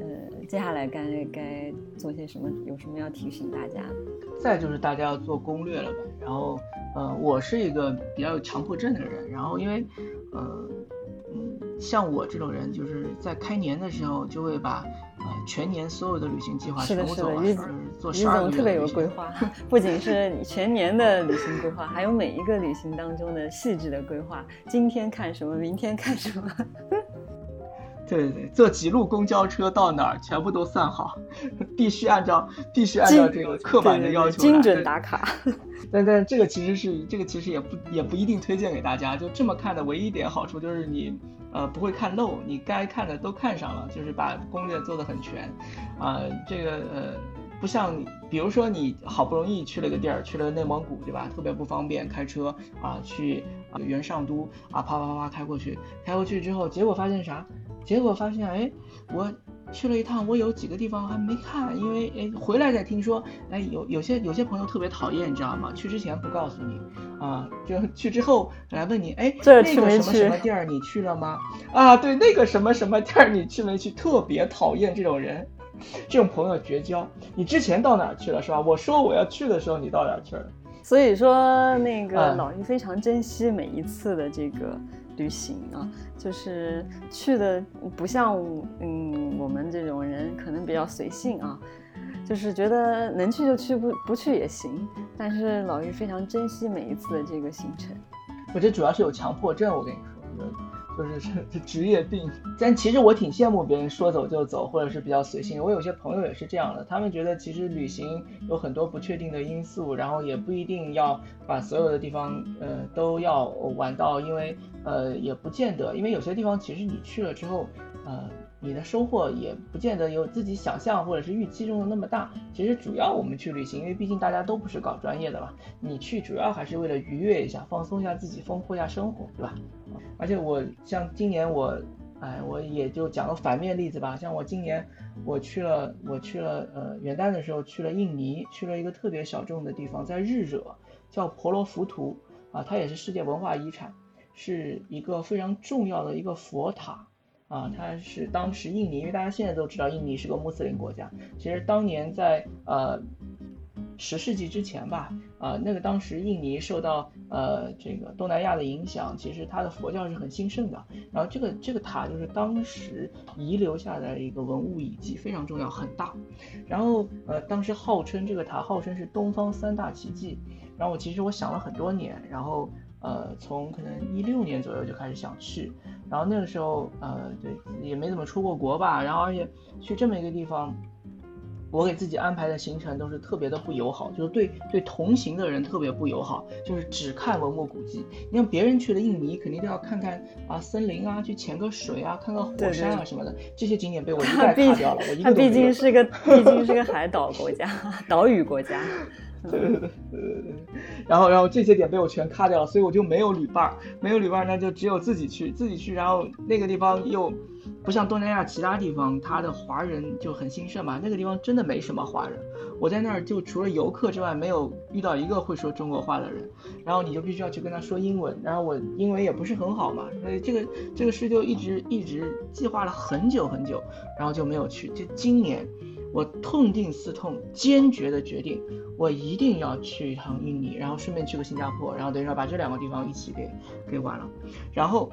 呃，接下来该该做些什么？有什么要提醒大家的？再就是大家要做攻略了呗。然后，呃，我是一个比较有强迫症的人。然后，因为，呃，嗯，像我这种人，就是在开年的时候就会把。全年所有的旅行计划是的，是的，于于总特别有规划，不仅是全年的旅行规划，还有每一个旅行当中的细致的规划。今天看什么，明天看什么。对对对，坐几路公交车到哪儿，全部都算好，必须按照必须按照这个刻板的要求精准打卡。但但这个其实是这个其实也不也不一定推荐给大家，就这么看的唯一一点好处就是你。呃，不会看漏，你该看的都看上了，就是把攻略做得很全，啊，这个呃，不像你，比如说你好不容易去了个地儿，去了内蒙古，对吧？特别不方便开车啊，去啊原上都啊，啪啪啪开过去，开过去之后，结果发现啥？结果发现，哎，我去了一趟，我有几个地方还没看，因为哎回来再听说，哎有有些有些朋友特别讨厌，你知道吗？去之前不告诉你啊，就去之后来问你，哎，那个什么什么地儿你去了吗？啊，对，那个什么什么地儿你去没去？特别讨厌这种人，这种朋友绝交。你之前到哪儿去了是吧？我说我要去的时候，你到哪儿去了？所以说，那个老鹰非常珍惜每一次的这个旅行啊，就是去的不像嗯我们这种人可能比较随性啊，就是觉得能去就去，不不去也行。但是老于非常珍惜每一次的这个行程。我这主要是有强迫症，我跟你说。就是是职业病，但其实我挺羡慕别人说走就走，或者是比较随性。我有些朋友也是这样的，他们觉得其实旅行有很多不确定的因素，然后也不一定要把所有的地方呃都要玩到，因为呃也不见得，因为有些地方其实你去了之后，呃。你的收获也不见得有自己想象或者是预期中的那么大。其实主要我们去旅行，因为毕竟大家都不是搞专业的嘛，你去主要还是为了愉悦一下，放松一下自己，丰富一下生活，对吧？而且我像今年我，哎，我也就讲个反面例子吧。像我今年我去了，我去了，呃，元旦的时候去了印尼，去了一个特别小众的地方，在日惹，叫婆罗浮屠啊，它也是世界文化遗产，是一个非常重要的一个佛塔。啊，它是当时印尼，因为大家现在都知道印尼是个穆斯林国家。其实当年在呃十世纪之前吧，啊，那个当时印尼受到呃这个东南亚的影响，其实它的佛教是很兴盛的。然后这个这个塔就是当时遗留下来的一个文物遗迹，非常重要，很大。然后呃当时号称这个塔号称是东方三大奇迹。然后我其实我想了很多年，然后。呃，从可能一六年左右就开始想去，然后那个时候，呃，对，也没怎么出过国吧，然后而且去这么一个地方，我给自己安排的行程都是特别的不友好，就是对对同行的人特别不友好，就是只看文物古迹。你像别人去了印尼，肯定都要看看啊森林啊，去潜个水啊，看看火山啊什么的，这些景点被 我一概卡掉了。我一个它毕竟是个毕竟是个海岛国家，岛屿国家。然后然后这些点被我全卡掉了，所以我就没有旅伴儿，没有旅伴儿，那就只有自己去，自己去。然后那个地方又不像东南亚其他地方，它的华人就很兴盛嘛，那个地方真的没什么华人。我在那儿就除了游客之外，没有遇到一个会说中国话的人。然后你就必须要去跟他说英文，然后我英文也不是很好嘛，所以这个这个事就一直一直计划了很久很久，然后就没有去。就今年。我痛定思痛，坚决的决定，我一定要去一趟印尼，然后顺便去个新加坡，然后等于说把这两个地方一起给给完了，然后。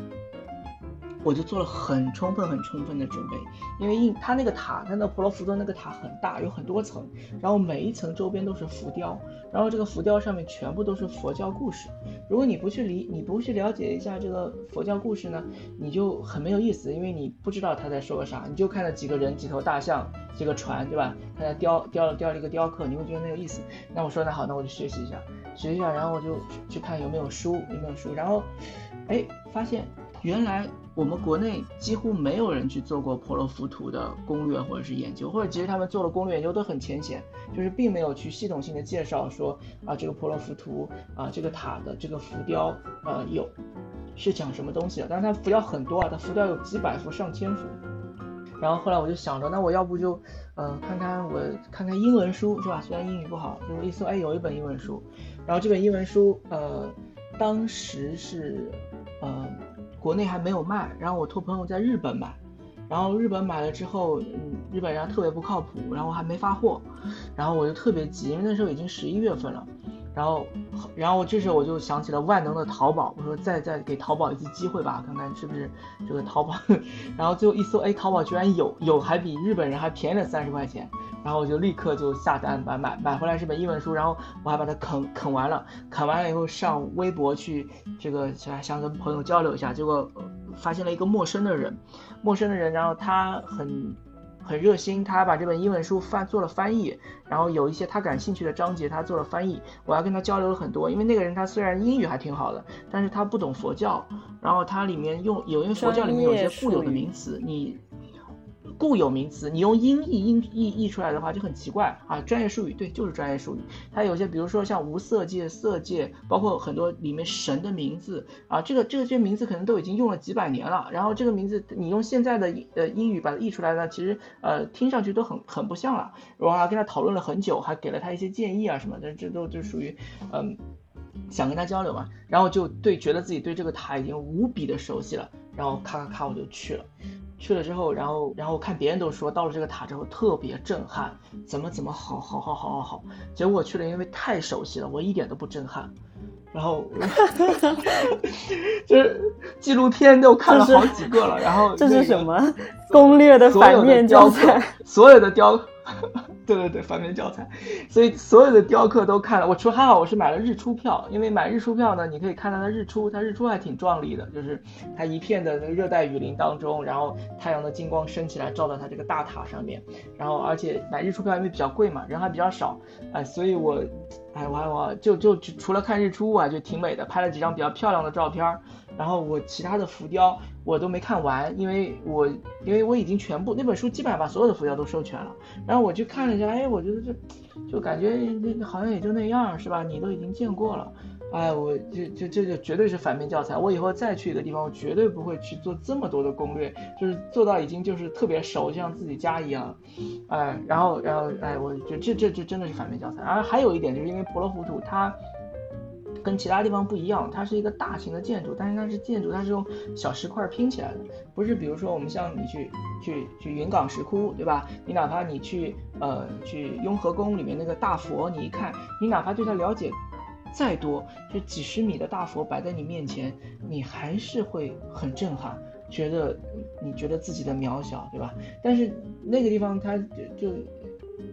我就做了很充分、很充分的准备，因为印它那个塔，它那婆罗浮屠那个塔很大，有很多层，然后每一层周边都是浮雕，然后这个浮雕上面全部都是佛教故事。如果你不去理，你不去了解一下这个佛教故事呢，你就很没有意思，因为你不知道他在说个啥，你就看了几个人、几头大象、几个船，对吧？他在雕雕雕了一个雕刻，你会觉得没有意思。那我说那好，那我就学习一下，学习一下，然后我就去看有没有书，有没有书，然后，哎，发现原来。我们国内几乎没有人去做过婆罗浮屠的攻略或者是研究，或者其实他们做了攻略研究都很浅显，就是并没有去系统性的介绍说啊这个婆罗浮屠啊这个塔的这个浮雕呃有是讲什么东西的，但是它浮雕很多啊，它浮雕有几百幅上千幅。然后后来我就想着，那我要不就呃看看我看看英文书是吧？虽然英语不好，就一搜哎有一本英文书，然后这本英文书呃当时是呃。国内还没有卖，然后我托朋友在日本买，然后日本买了之后，嗯，日本人特别不靠谱，然后还没发货，然后我就特别急，因为那时候已经十一月份了，然后，然后这时候我就想起了万能的淘宝，我说再再给淘宝一次机会吧，看看是不是这个淘宝，然后最后一搜，哎，淘宝居然有，有还比日本人还便宜了三十块钱。然后我就立刻就下单买买买回来是本英文书，然后我还把它啃啃完了，啃完了以后上微博去这个想想跟朋友交流一下，结果发现了一个陌生的人，陌生的人，然后他很很热心，他把这本英文书翻做了翻译，然后有一些他感兴趣的章节他做了翻译，我还跟他交流了很多，因为那个人他虽然英语还挺好的，但是他不懂佛教，然后他里面用有因为佛教里面有一些固有的名词，你。固有名词，你用音译音译译出来的话就很奇怪啊。专业术语对，就是专业术语。它有些比如说像无色界、色界，包括很多里面神的名字啊，这个这个这些名字可能都已经用了几百年了。然后这个名字你用现在的呃英语把它译出来呢，其实呃听上去都很很不像了。我还跟他讨论了很久，还给了他一些建议啊什么的，这都就属于嗯。想跟他交流嘛，然后就对觉得自己对这个塔已经无比的熟悉了，然后咔咔咔我就去了，去了之后，然后然后看别人都说到了这个塔之后特别震撼，怎么怎么好好好好好好，结果我去了，因为太熟悉了，我一点都不震撼，然后 就是纪录片都看了好几个了，然后这是什么攻略的反面教材，所有的雕。对对对，反面教材，所以所有的雕刻都看了。我除还好，我是买了日出票，因为买日出票呢，你可以看到它日出，它日出还挺壮丽的，就是它一片的那个热带雨林当中，然后太阳的金光升起来，照到它这个大塔上面。然后而且买日出票因为比较贵嘛，人还比较少，哎，所以我，哎，我还我就就除了看日出啊，就挺美的，拍了几张比较漂亮的照片。然后我其他的浮雕我都没看完，因为我因为我已经全部那本书基本上把所有的佛教都授权了。然后我去看了一下，哎，我觉得这就感觉那好像也就那样，是吧？你都已经见过了，哎，我这这这就绝对是反面教材。我以后再去一个地方，我绝对不会去做这么多的攻略，就是做到已经就是特别熟，像自己家一样，哎，然后然后哎，我觉得这这这真的是反面教材。然后还有一点就是因为婆罗浮屠它。跟其他地方不一样，它是一个大型的建筑，但是它是建筑，它是用小石块拼起来的，不是比如说我们像你去去去云冈石窟，对吧？你哪怕你去呃去雍和宫里面那个大佛，你一看，你哪怕对它了解再多，这几十米的大佛摆在你面前，你还是会很震撼，觉得你觉得自己的渺小，对吧？但是那个地方它就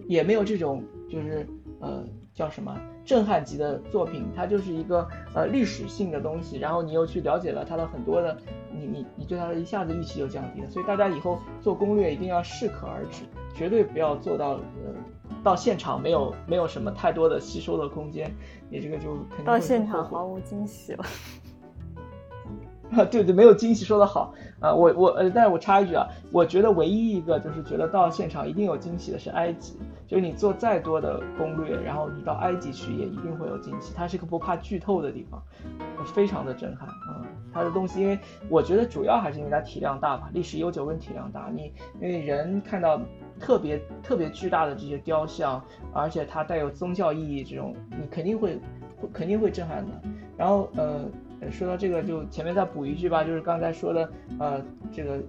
也没有这种就是呃。叫什么震撼级的作品？它就是一个呃历史性的东西，然后你又去了解了它的很多的，你你你对它的一下子预期就降低了。所以大家以后做攻略一定要适可而止，绝对不要做到呃到现场没有没有什么太多的吸收的空间，你这个就肯定到现场毫无惊喜了。啊，对对，没有惊喜，说的好啊！我我呃，但是我插一句啊，我觉得唯一一个就是觉得到现场一定有惊喜的是埃及，就是你做再多的攻略，然后你到埃及去也一定会有惊喜。它是个不怕剧透的地方，非常的震撼啊！它的东西，因为我觉得主要还是因为它体量大吧，历史悠久跟体量大。你因为人看到特别特别巨大的这些雕像，而且它带有宗教意义，这种你肯定会肯定会震撼的。然后呃。说到这个，就前面再补一句吧，就是刚才说的，呃，这个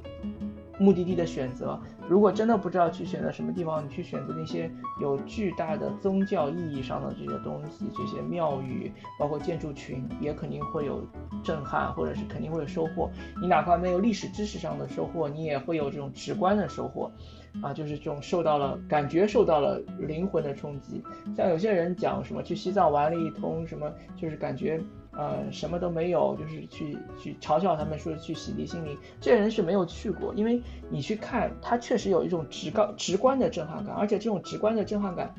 目的地的选择，如果真的不知道去选择什么地方，你去选择那些有巨大的宗教意义上的这些东西，这些庙宇，包括建筑群，也肯定会有震撼，或者是肯定会有收获。你哪怕没有历史知识上的收获，你也会有这种直观的收获，啊，就是这种受到了感觉受到了灵魂的冲击。像有些人讲什么去西藏玩了一通，什么就是感觉。呃，什么都没有，就是去去嘲笑他们，说去洗涤心灵。这些人是没有去过，因为你去看，他确实有一种直高直观的震撼感，而且这种直观的震撼感。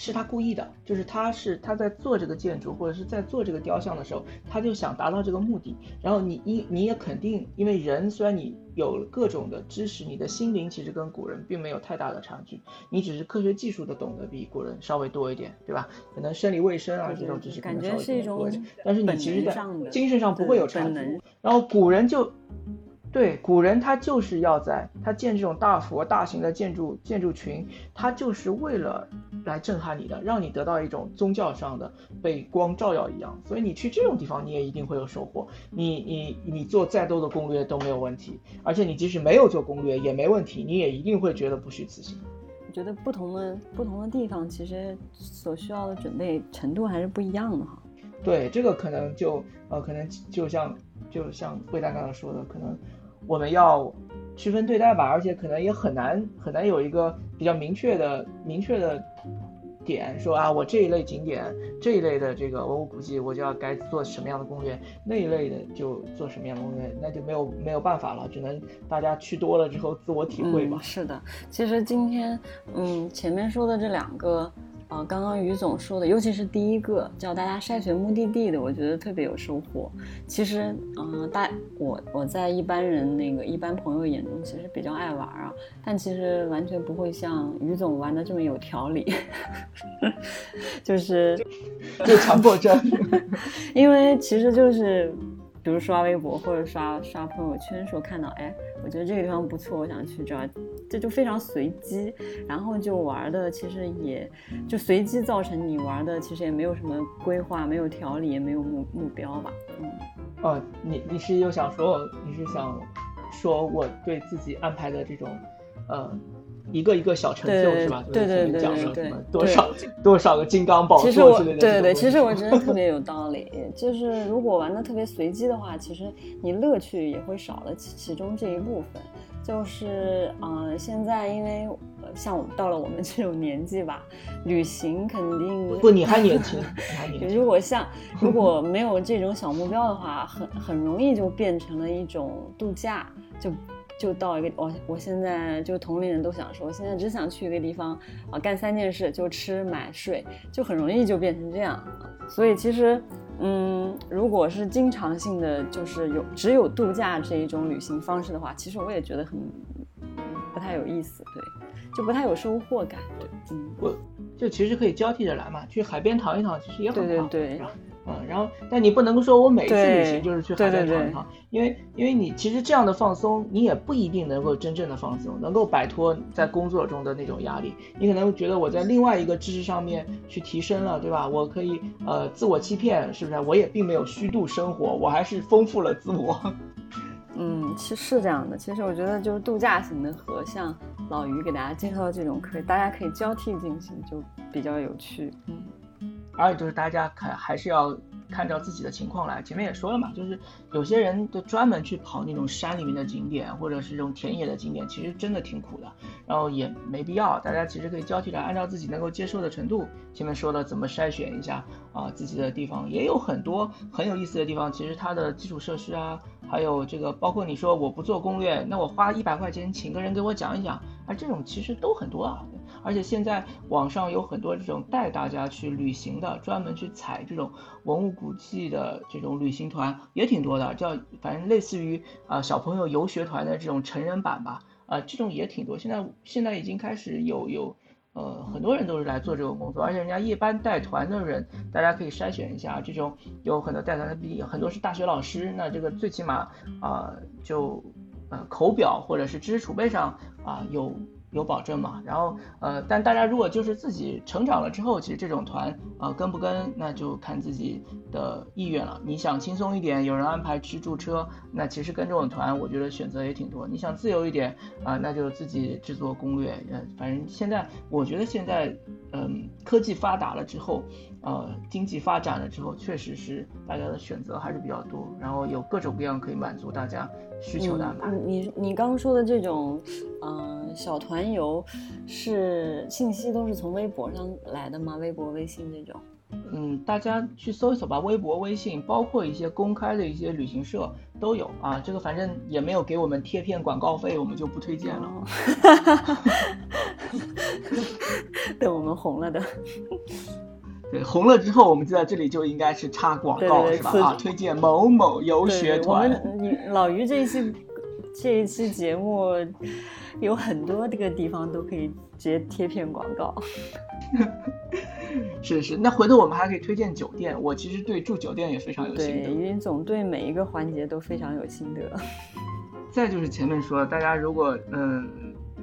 是他故意的，就是他是他在做这个建筑或者是在做这个雕像的时候，他就想达到这个目的。然后你一你也肯定，因为人虽然你有各种的知识，你的心灵其实跟古人并没有太大的差距，你只是科学技术的懂得比古人稍微多一点，对吧？可能生理卫生啊这种知识可能稍微多一点，但是你其实在精神上不会有差距。然后古人就。对，古人他就是要在他建这种大佛、大型的建筑建筑群，他就是为了来震撼你的，让你得到一种宗教上的被光照耀一样。所以你去这种地方，你也一定会有收获。你你你做再多的攻略都没有问题，而且你即使没有做攻略也没问题，你也一定会觉得不虚此行。我觉得不同的不同的地方，其实所需要的准备程度还是不一样的哈。对，这个可能就呃，可能就像就像魏大刚刚说的，可能。我们要区分对待吧，而且可能也很难很难有一个比较明确的明确的点，说啊，我这一类景点这一类的这个文物古迹，我就要该做什么样的攻略，那一类的就做什么样的攻略，那就没有没有办法了，只能大家去多了之后自我体会吧。是的，其实今天嗯前面说的这两个啊，刚刚于总说的，尤其是第一个叫大家筛选目的地的，我觉得特别有收获。其实，嗯，大我我在一般人那个一般朋友眼中，其实比较爱玩啊，但其实完全不会像于总玩的这么有条理，就是就强迫症，因为其实就是。比如刷微博或者刷刷朋友圈，的时候看到哎，我觉得这个地方不错，我想去这儿，这就非常随机，然后就玩的其实也就随机造成你玩的其实也没有什么规划，没有条理，也没有目目标吧。嗯，哦，你你是又想说你是想说我对自己安排的这种呃。一个一个小成就是吧？对对对对对，多少多少个金刚宝座之类的。对对对，其实我觉得 特别有道理。就是如果玩的特别随机的话，其实你乐趣也会少了其其中这一部分。就是呃，现在因为像我们到了我们这种年纪吧，旅行肯定不，你还年轻。如果像 如果没有这种小目标的话，很很容易就变成了一种度假，就。就到一个我我现在就同龄人都想说，我现在只想去一个地方啊，干三件事，就吃买睡，就很容易就变成这样。所以其实，嗯，如果是经常性的，就是有只有度假这一种旅行方式的话，其实我也觉得很不太有意思，对，就不太有收获感，对，嗯，我就其实可以交替着来嘛，去海边躺一躺，其实也很好，对对对。嗯，然后，但你不能说我每次旅行就是去海边躺一躺，因为，因为你其实这样的放松，你也不一定能够真正的放松，能够摆脱在工作中的那种压力。你可能觉得我在另外一个知识上面去提升了，对吧？我可以呃自我欺骗，是不是？我也并没有虚度生活，我还是丰富了自我。嗯，其实是这样的。其实我觉得就是度假型的和像老于给大家介绍的这种，可以大家可以交替进行，就比较有趣。嗯。而且就是大家看还是要看照自己的情况来。前面也说了嘛，就是有些人就专门去跑那种山里面的景点，或者是这种田野的景点，其实真的挺苦的。然后也没必要，大家其实可以交替着按照自己能够接受的程度。前面说了怎么筛选一下啊自己的地方，也有很多很有意思的地方。其实它的基础设施啊，还有这个包括你说我不做攻略，那我花一百块钱请个人给我讲一讲，啊这种其实都很多啊。而且现在网上有很多这种带大家去旅行的，专门去采这种文物古迹的这种旅行团也挺多的，叫反正类似于啊小朋友游学团的这种成人版吧，啊这种也挺多。现在现在已经开始有有呃很多人都是来做这种工作，而且人家一般带团的人，大家可以筛选一下，这种有很多带团的毕业很多是大学老师，那这个最起码啊就呃口表或者是知识储备上啊有。有保证嘛？然后呃，但大家如果就是自己成长了之后，其实这种团啊跟不跟那就看自己的意愿了。你想轻松一点，有人安排吃住车，那其实跟这种团，我觉得选择也挺多。你想自由一点啊，那就自己制作攻略。呃，反正现在我觉得现在嗯科技发达了之后，呃经济发展了之后，确实是大家的选择还是比较多，然后有各种各样可以满足大家。需求的安排。你你刚刚说的这种，嗯，小团游，是信息都是从微博上来的吗？微博、微信这种？嗯，大家去搜一搜吧，微博、微信，包括一些公开的一些旅行社都有啊。这个反正也没有给我们贴片广告费，我们就不推荐了。等我们红了的。对，红了之后，我们就在这里就应该是插广告，是吧？啊，推荐某某游学团。我们你老于这一期这一期节目有很多这个地方都可以直接贴片广告。是是，那回头我们还可以推荐酒店。我其实对住酒店也非常有心得。对，云总对每一个环节都非常有心得。再就是前面说，大家如果嗯，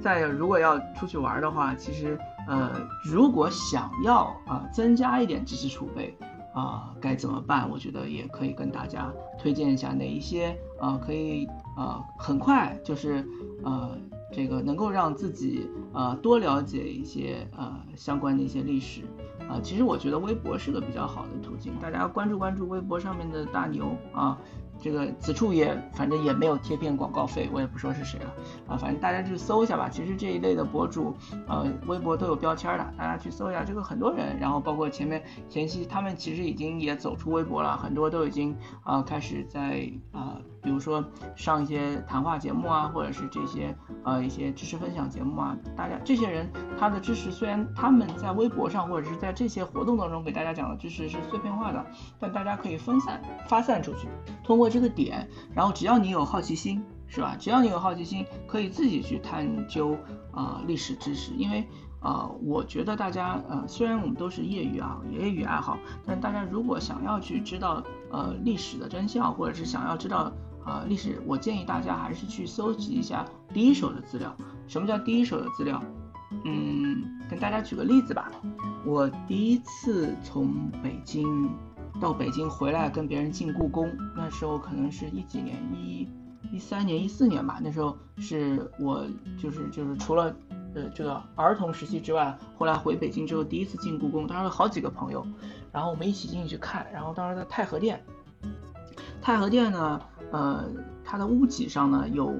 再如果要出去玩的话，其实。呃，如果想要啊增加一点知识储备啊，该怎么办？我觉得也可以跟大家推荐一下哪一些啊可以啊很快就是呃这个能够让自己呃多了解一些呃相关的一些历史啊。其实我觉得微博是个比较好的途径，大家关注关注微博上面的大牛啊。这个此处也反正也没有贴片广告费，我也不说是谁了啊，反正大家去搜一下吧。其实这一类的博主，呃，微博都有标签的，大家去搜一下。这个很多人，然后包括前面前期他们其实已经也走出微博了，很多都已经啊开始在啊。比如说上一些谈话节目啊，或者是这些呃一些知识分享节目啊，大家这些人他的知识虽然他们在微博上或者是在这些活动当中给大家讲的知识是碎片化的，但大家可以分散发散出去，通过这个点，然后只要你有好奇心，是吧？只要你有好奇心，可以自己去探究啊历史知识，因为啊，我觉得大家呃虽然我们都是业余啊业余爱好，但大家如果想要去知道呃历史的真相，或者是想要知道。啊，历史我建议大家还是去搜集一下第一手的资料。什么叫第一手的资料？嗯，跟大家举个例子吧。我第一次从北京到北京回来跟别人进故宫，那时候可能是一几年，一一三年、一四年吧。那时候是我就是就是除了呃这个儿童时期之外，后来回北京之后第一次进故宫，当时有好几个朋友，然后我们一起进去看，然后当时在太和殿。太和殿呢，呃，它的屋脊上呢有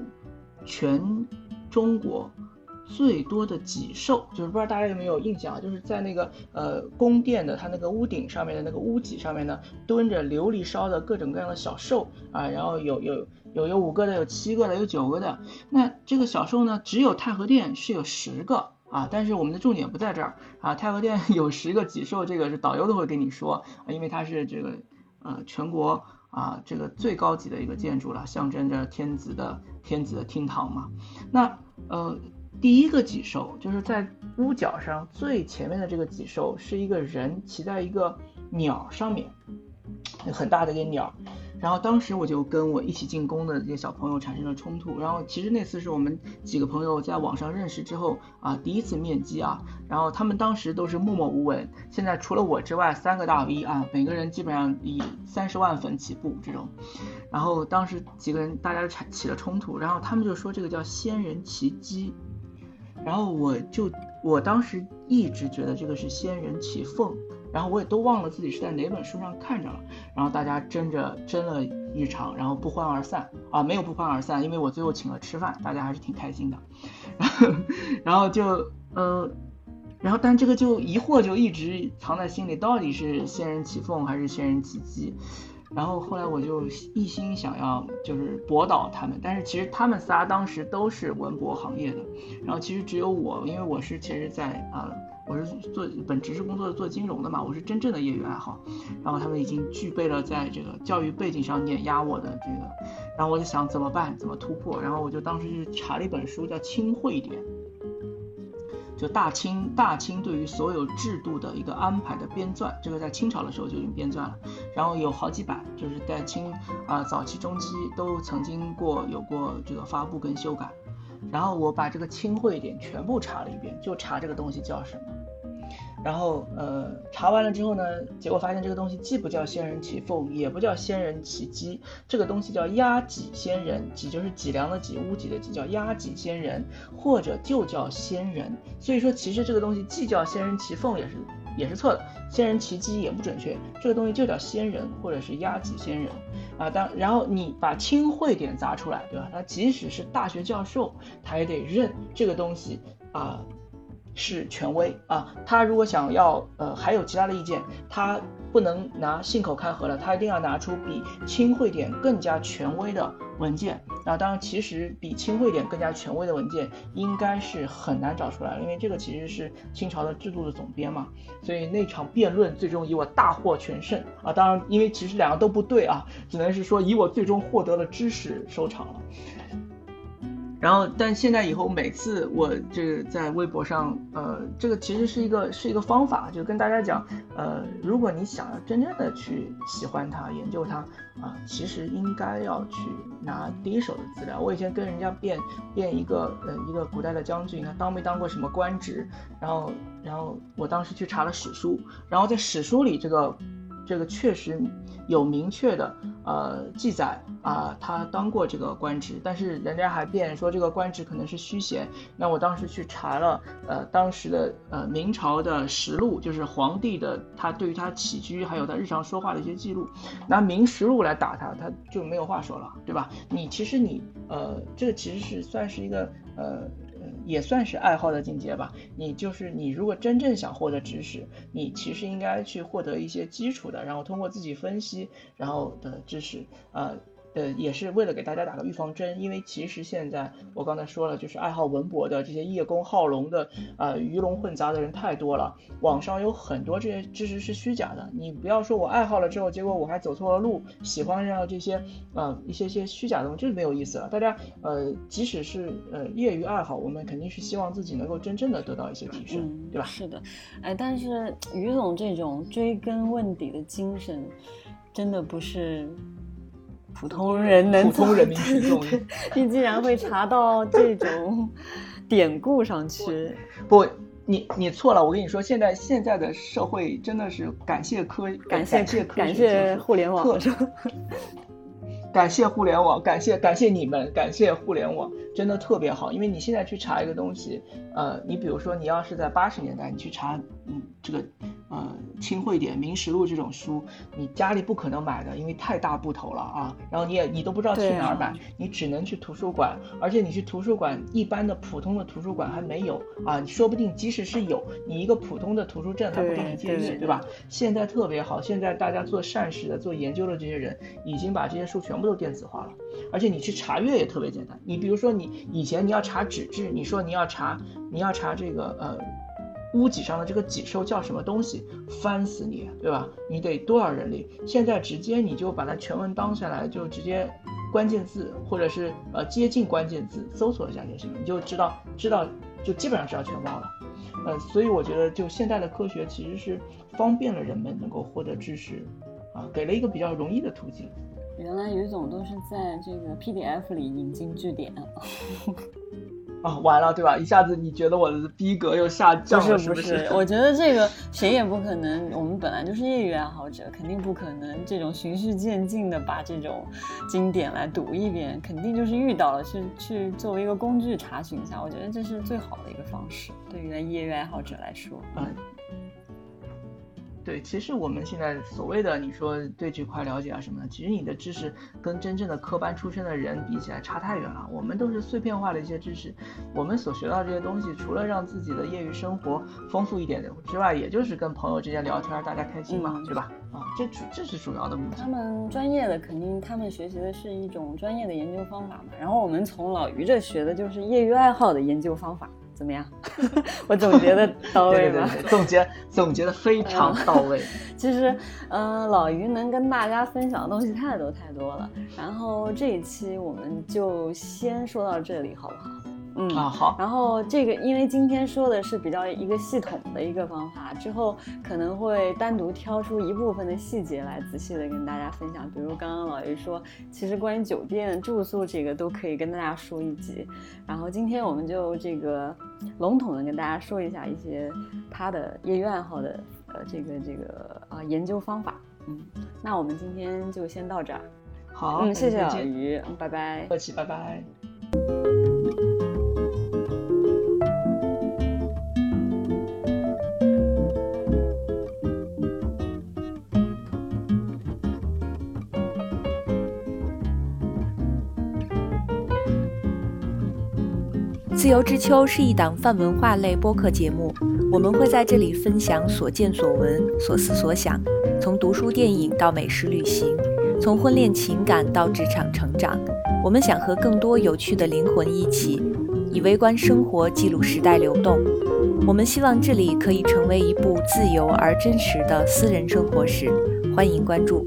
全中国最多的脊兽，就是不知道大家有没有印象啊？就是在那个呃宫殿的它那个屋顶上面的那个屋脊上面呢，蹲着琉璃烧的各种各样的小兽啊，然后有有有有五个的，有七个的，有九个的。那这个小兽呢，只有太和殿是有十个啊，但是我们的重点不在这儿啊。太和殿有十个脊兽，这个是导游都会跟你说，因为它是这个呃全国。啊，这个最高级的一个建筑了，象征着天子的天子的厅堂嘛。那呃，第一个脊兽就是在屋角上最前面的这个脊兽，是一个人骑在一个鸟上面，很大的一个鸟。然后当时我就跟我一起进宫的这些小朋友产生了冲突。然后其实那次是我们几个朋友在网上认识之后啊，第一次面基啊。然后他们当时都是默默无闻。现在除了我之外，三个大 V 啊，每个人基本上以三十万粉起步这种。然后当时几个人大家产起了冲突，然后他们就说这个叫仙人骑鸡。然后我就我当时一直觉得这个是仙人骑凤。然后我也都忘了自己是在哪本书上看着了，然后大家争着争了一场，然后不欢而散啊，没有不欢而散，因为我最后请了吃饭，大家还是挺开心的。然后，然后就呃，然后但这个就疑惑就一直藏在心里，到底是仙人骑凤还是仙人骑鸡？然后后来我就一心想要就是博导他们，但是其实他们仨当时都是文博行业的，然后其实只有我，因为我是其实在啊。我是做本职是工作做金融的嘛，我是真正的业余爱好，然后他们已经具备了在这个教育背景上碾压我的这个，然后我就想怎么办，怎么突破，然后我就当时就查了一本书叫《清会典》，就大清大清对于所有制度的一个安排的编撰，这个在清朝的时候就已经编撰了，然后有好几版，就是在清啊早期中期都曾经过有过这个发布跟修改，然后我把这个《清会典》全部查了一遍，就查这个东西叫什么。然后呃查完了之后呢，结果发现这个东西既不叫仙人骑凤，也不叫仙人骑鸡，这个东西叫压脊仙人，脊就是脊梁的脊，屋脊的脊，叫压脊仙人，或者就叫仙人。所以说其实这个东西既叫仙人骑凤也是也是错的，仙人骑鸡也不准确，这个东西就叫仙人或者是压脊仙人啊。当然后你把清会点砸出来，对吧？他即使是大学教授，他也得认这个东西啊。是权威啊，他如果想要呃还有其他的意见，他不能拿信口开河了，他一定要拿出比清会典更加权威的文件。啊当然，其实比清会典更加权威的文件应该是很难找出来，因为这个其实是清朝的制度的总编嘛。所以那场辩论最终以我大获全胜啊！当然，因为其实两个都不对啊，只能是说以我最终获得了知识收场了。然后，但现在以后每次我这个在微博上，呃，这个其实是一个是一个方法，就跟大家讲，呃，如果你想要真正的去喜欢它、研究它啊，其实应该要去拿第一手的资料。我以前跟人家辩辩一个呃一个古代的将军，他当没当过什么官职，然后然后我当时去查了史书，然后在史书里这个这个确实有明确的呃记载啊，他当过这个官职，但是人家还辩说这个官职可能是虚衔。那我当时去查了，呃，当时的呃明朝的实录，就是皇帝的他对于他起居还有他日常说话的一些记录，拿《明实录》来打他，他就没有话说了，对吧？你其实你呃，这个其实是算是一个呃。也算是爱好的境界吧。你就是你，如果真正想获得知识，你其实应该去获得一些基础的，然后通过自己分析，然后的知识，呃。呃，也是为了给大家打个预防针，因为其实现在我刚才说了，就是爱好文博的这些叶公好龙的，呃，鱼龙混杂的人太多了。网上有很多这些知识是虚假的，你不要说我爱好了之后，结果我还走错了路，喜欢上这些，呃，一些些虚假的东西，这没有意思了。大家，呃，即使是呃业余爱好，我们肯定是希望自己能够真正的得到一些提升，对吧？是的，哎，但是于总这种追根问底的精神，真的不是。普通人能，普通人民群众，你竟然会查到这种 典故上去？不，你你错了。我跟你说，现在现在的社会真的是感谢科，感谢感谢 感谢互联网，感谢互联网，感谢感谢你们，感谢互联网，真的特别好。因为你现在去查一个东西，呃，你比如说你要是在八十年代，你去查，嗯，这个。呃，清会典、明实录这种书，你家里不可能买的，因为太大部头了啊。然后你也你都不知道去哪儿买，你只能去图书馆。而且你去图书馆，一般的普通的图书馆还没有啊。你说不定即使是有，你一个普通的图书证还不给你借阅，对吧？现在特别好，现在大家做善事的、做研究的这些人，已经把这些书全部都电子化了。而且你去查阅也特别简单。你比如说，你以前你要查纸质，你说你要查，你要查这个呃。屋脊上的这个脊兽叫什么东西？翻死你，对吧？你得多少人力？现在直接你就把它全文当下来，就直接关键字或者是呃接近关键字搜索一下就行了，你就知道知道就基本上知道全貌了。呃，所以我觉得就现在的科学其实是方便了人们能够获得知识，啊，给了一个比较容易的途径。原来于总都是在这个 PDF 里引经据典。啊，完了，对吧？一下子你觉得我的逼格又下降了，是不是？我觉得这个谁也不可能，我们本来就是业余爱好者，肯定不可能这种循序渐进的把这种经典来读一遍，肯定就是遇到了去去作为一个工具查询一下，我觉得这是最好的一个方式，对于业余爱好者来说，嗯。对，其实我们现在所谓的你说对这块了解啊什么的，其实你的知识跟真正的科班出身的人比起来差太远了。我们都是碎片化的一些知识，我们所学到这些东西，除了让自己的业余生活丰富一点之外，也就是跟朋友之间聊天，大家开心嘛，对吧？啊，这主这是主要的目的。他们专业的肯定他们学习的是一种专业的研究方法嘛，然后我们从老于这学的就是业余爱好的研究方法。怎么样？我总结的到位吗？总结总结的非常到位。其实，嗯，老于能跟大家分享的东西太多太多了。然后这一期我们就先说到这里，好不好？嗯啊好，然后这个因为今天说的是比较一个系统的一个方法，之后可能会单独挑出一部分的细节来仔细的跟大家分享。比如刚刚老于说，其实关于酒店住宿这个都可以跟大家说一集。然后今天我们就这个笼统的跟大家说一下一些他的业余爱好的呃这个这个啊研究方法。嗯，那我们今天就先到这儿。好，嗯，谢谢老于，拜拜。客气，拜拜。自由之秋是一档泛文化类播客节目，我们会在这里分享所见所闻、所思所想，从读书、电影到美食、旅行，从婚恋情感到职场成长。我们想和更多有趣的灵魂一起，以微观生活记录时代流动。我们希望这里可以成为一部自由而真实的私人生活史。欢迎关注。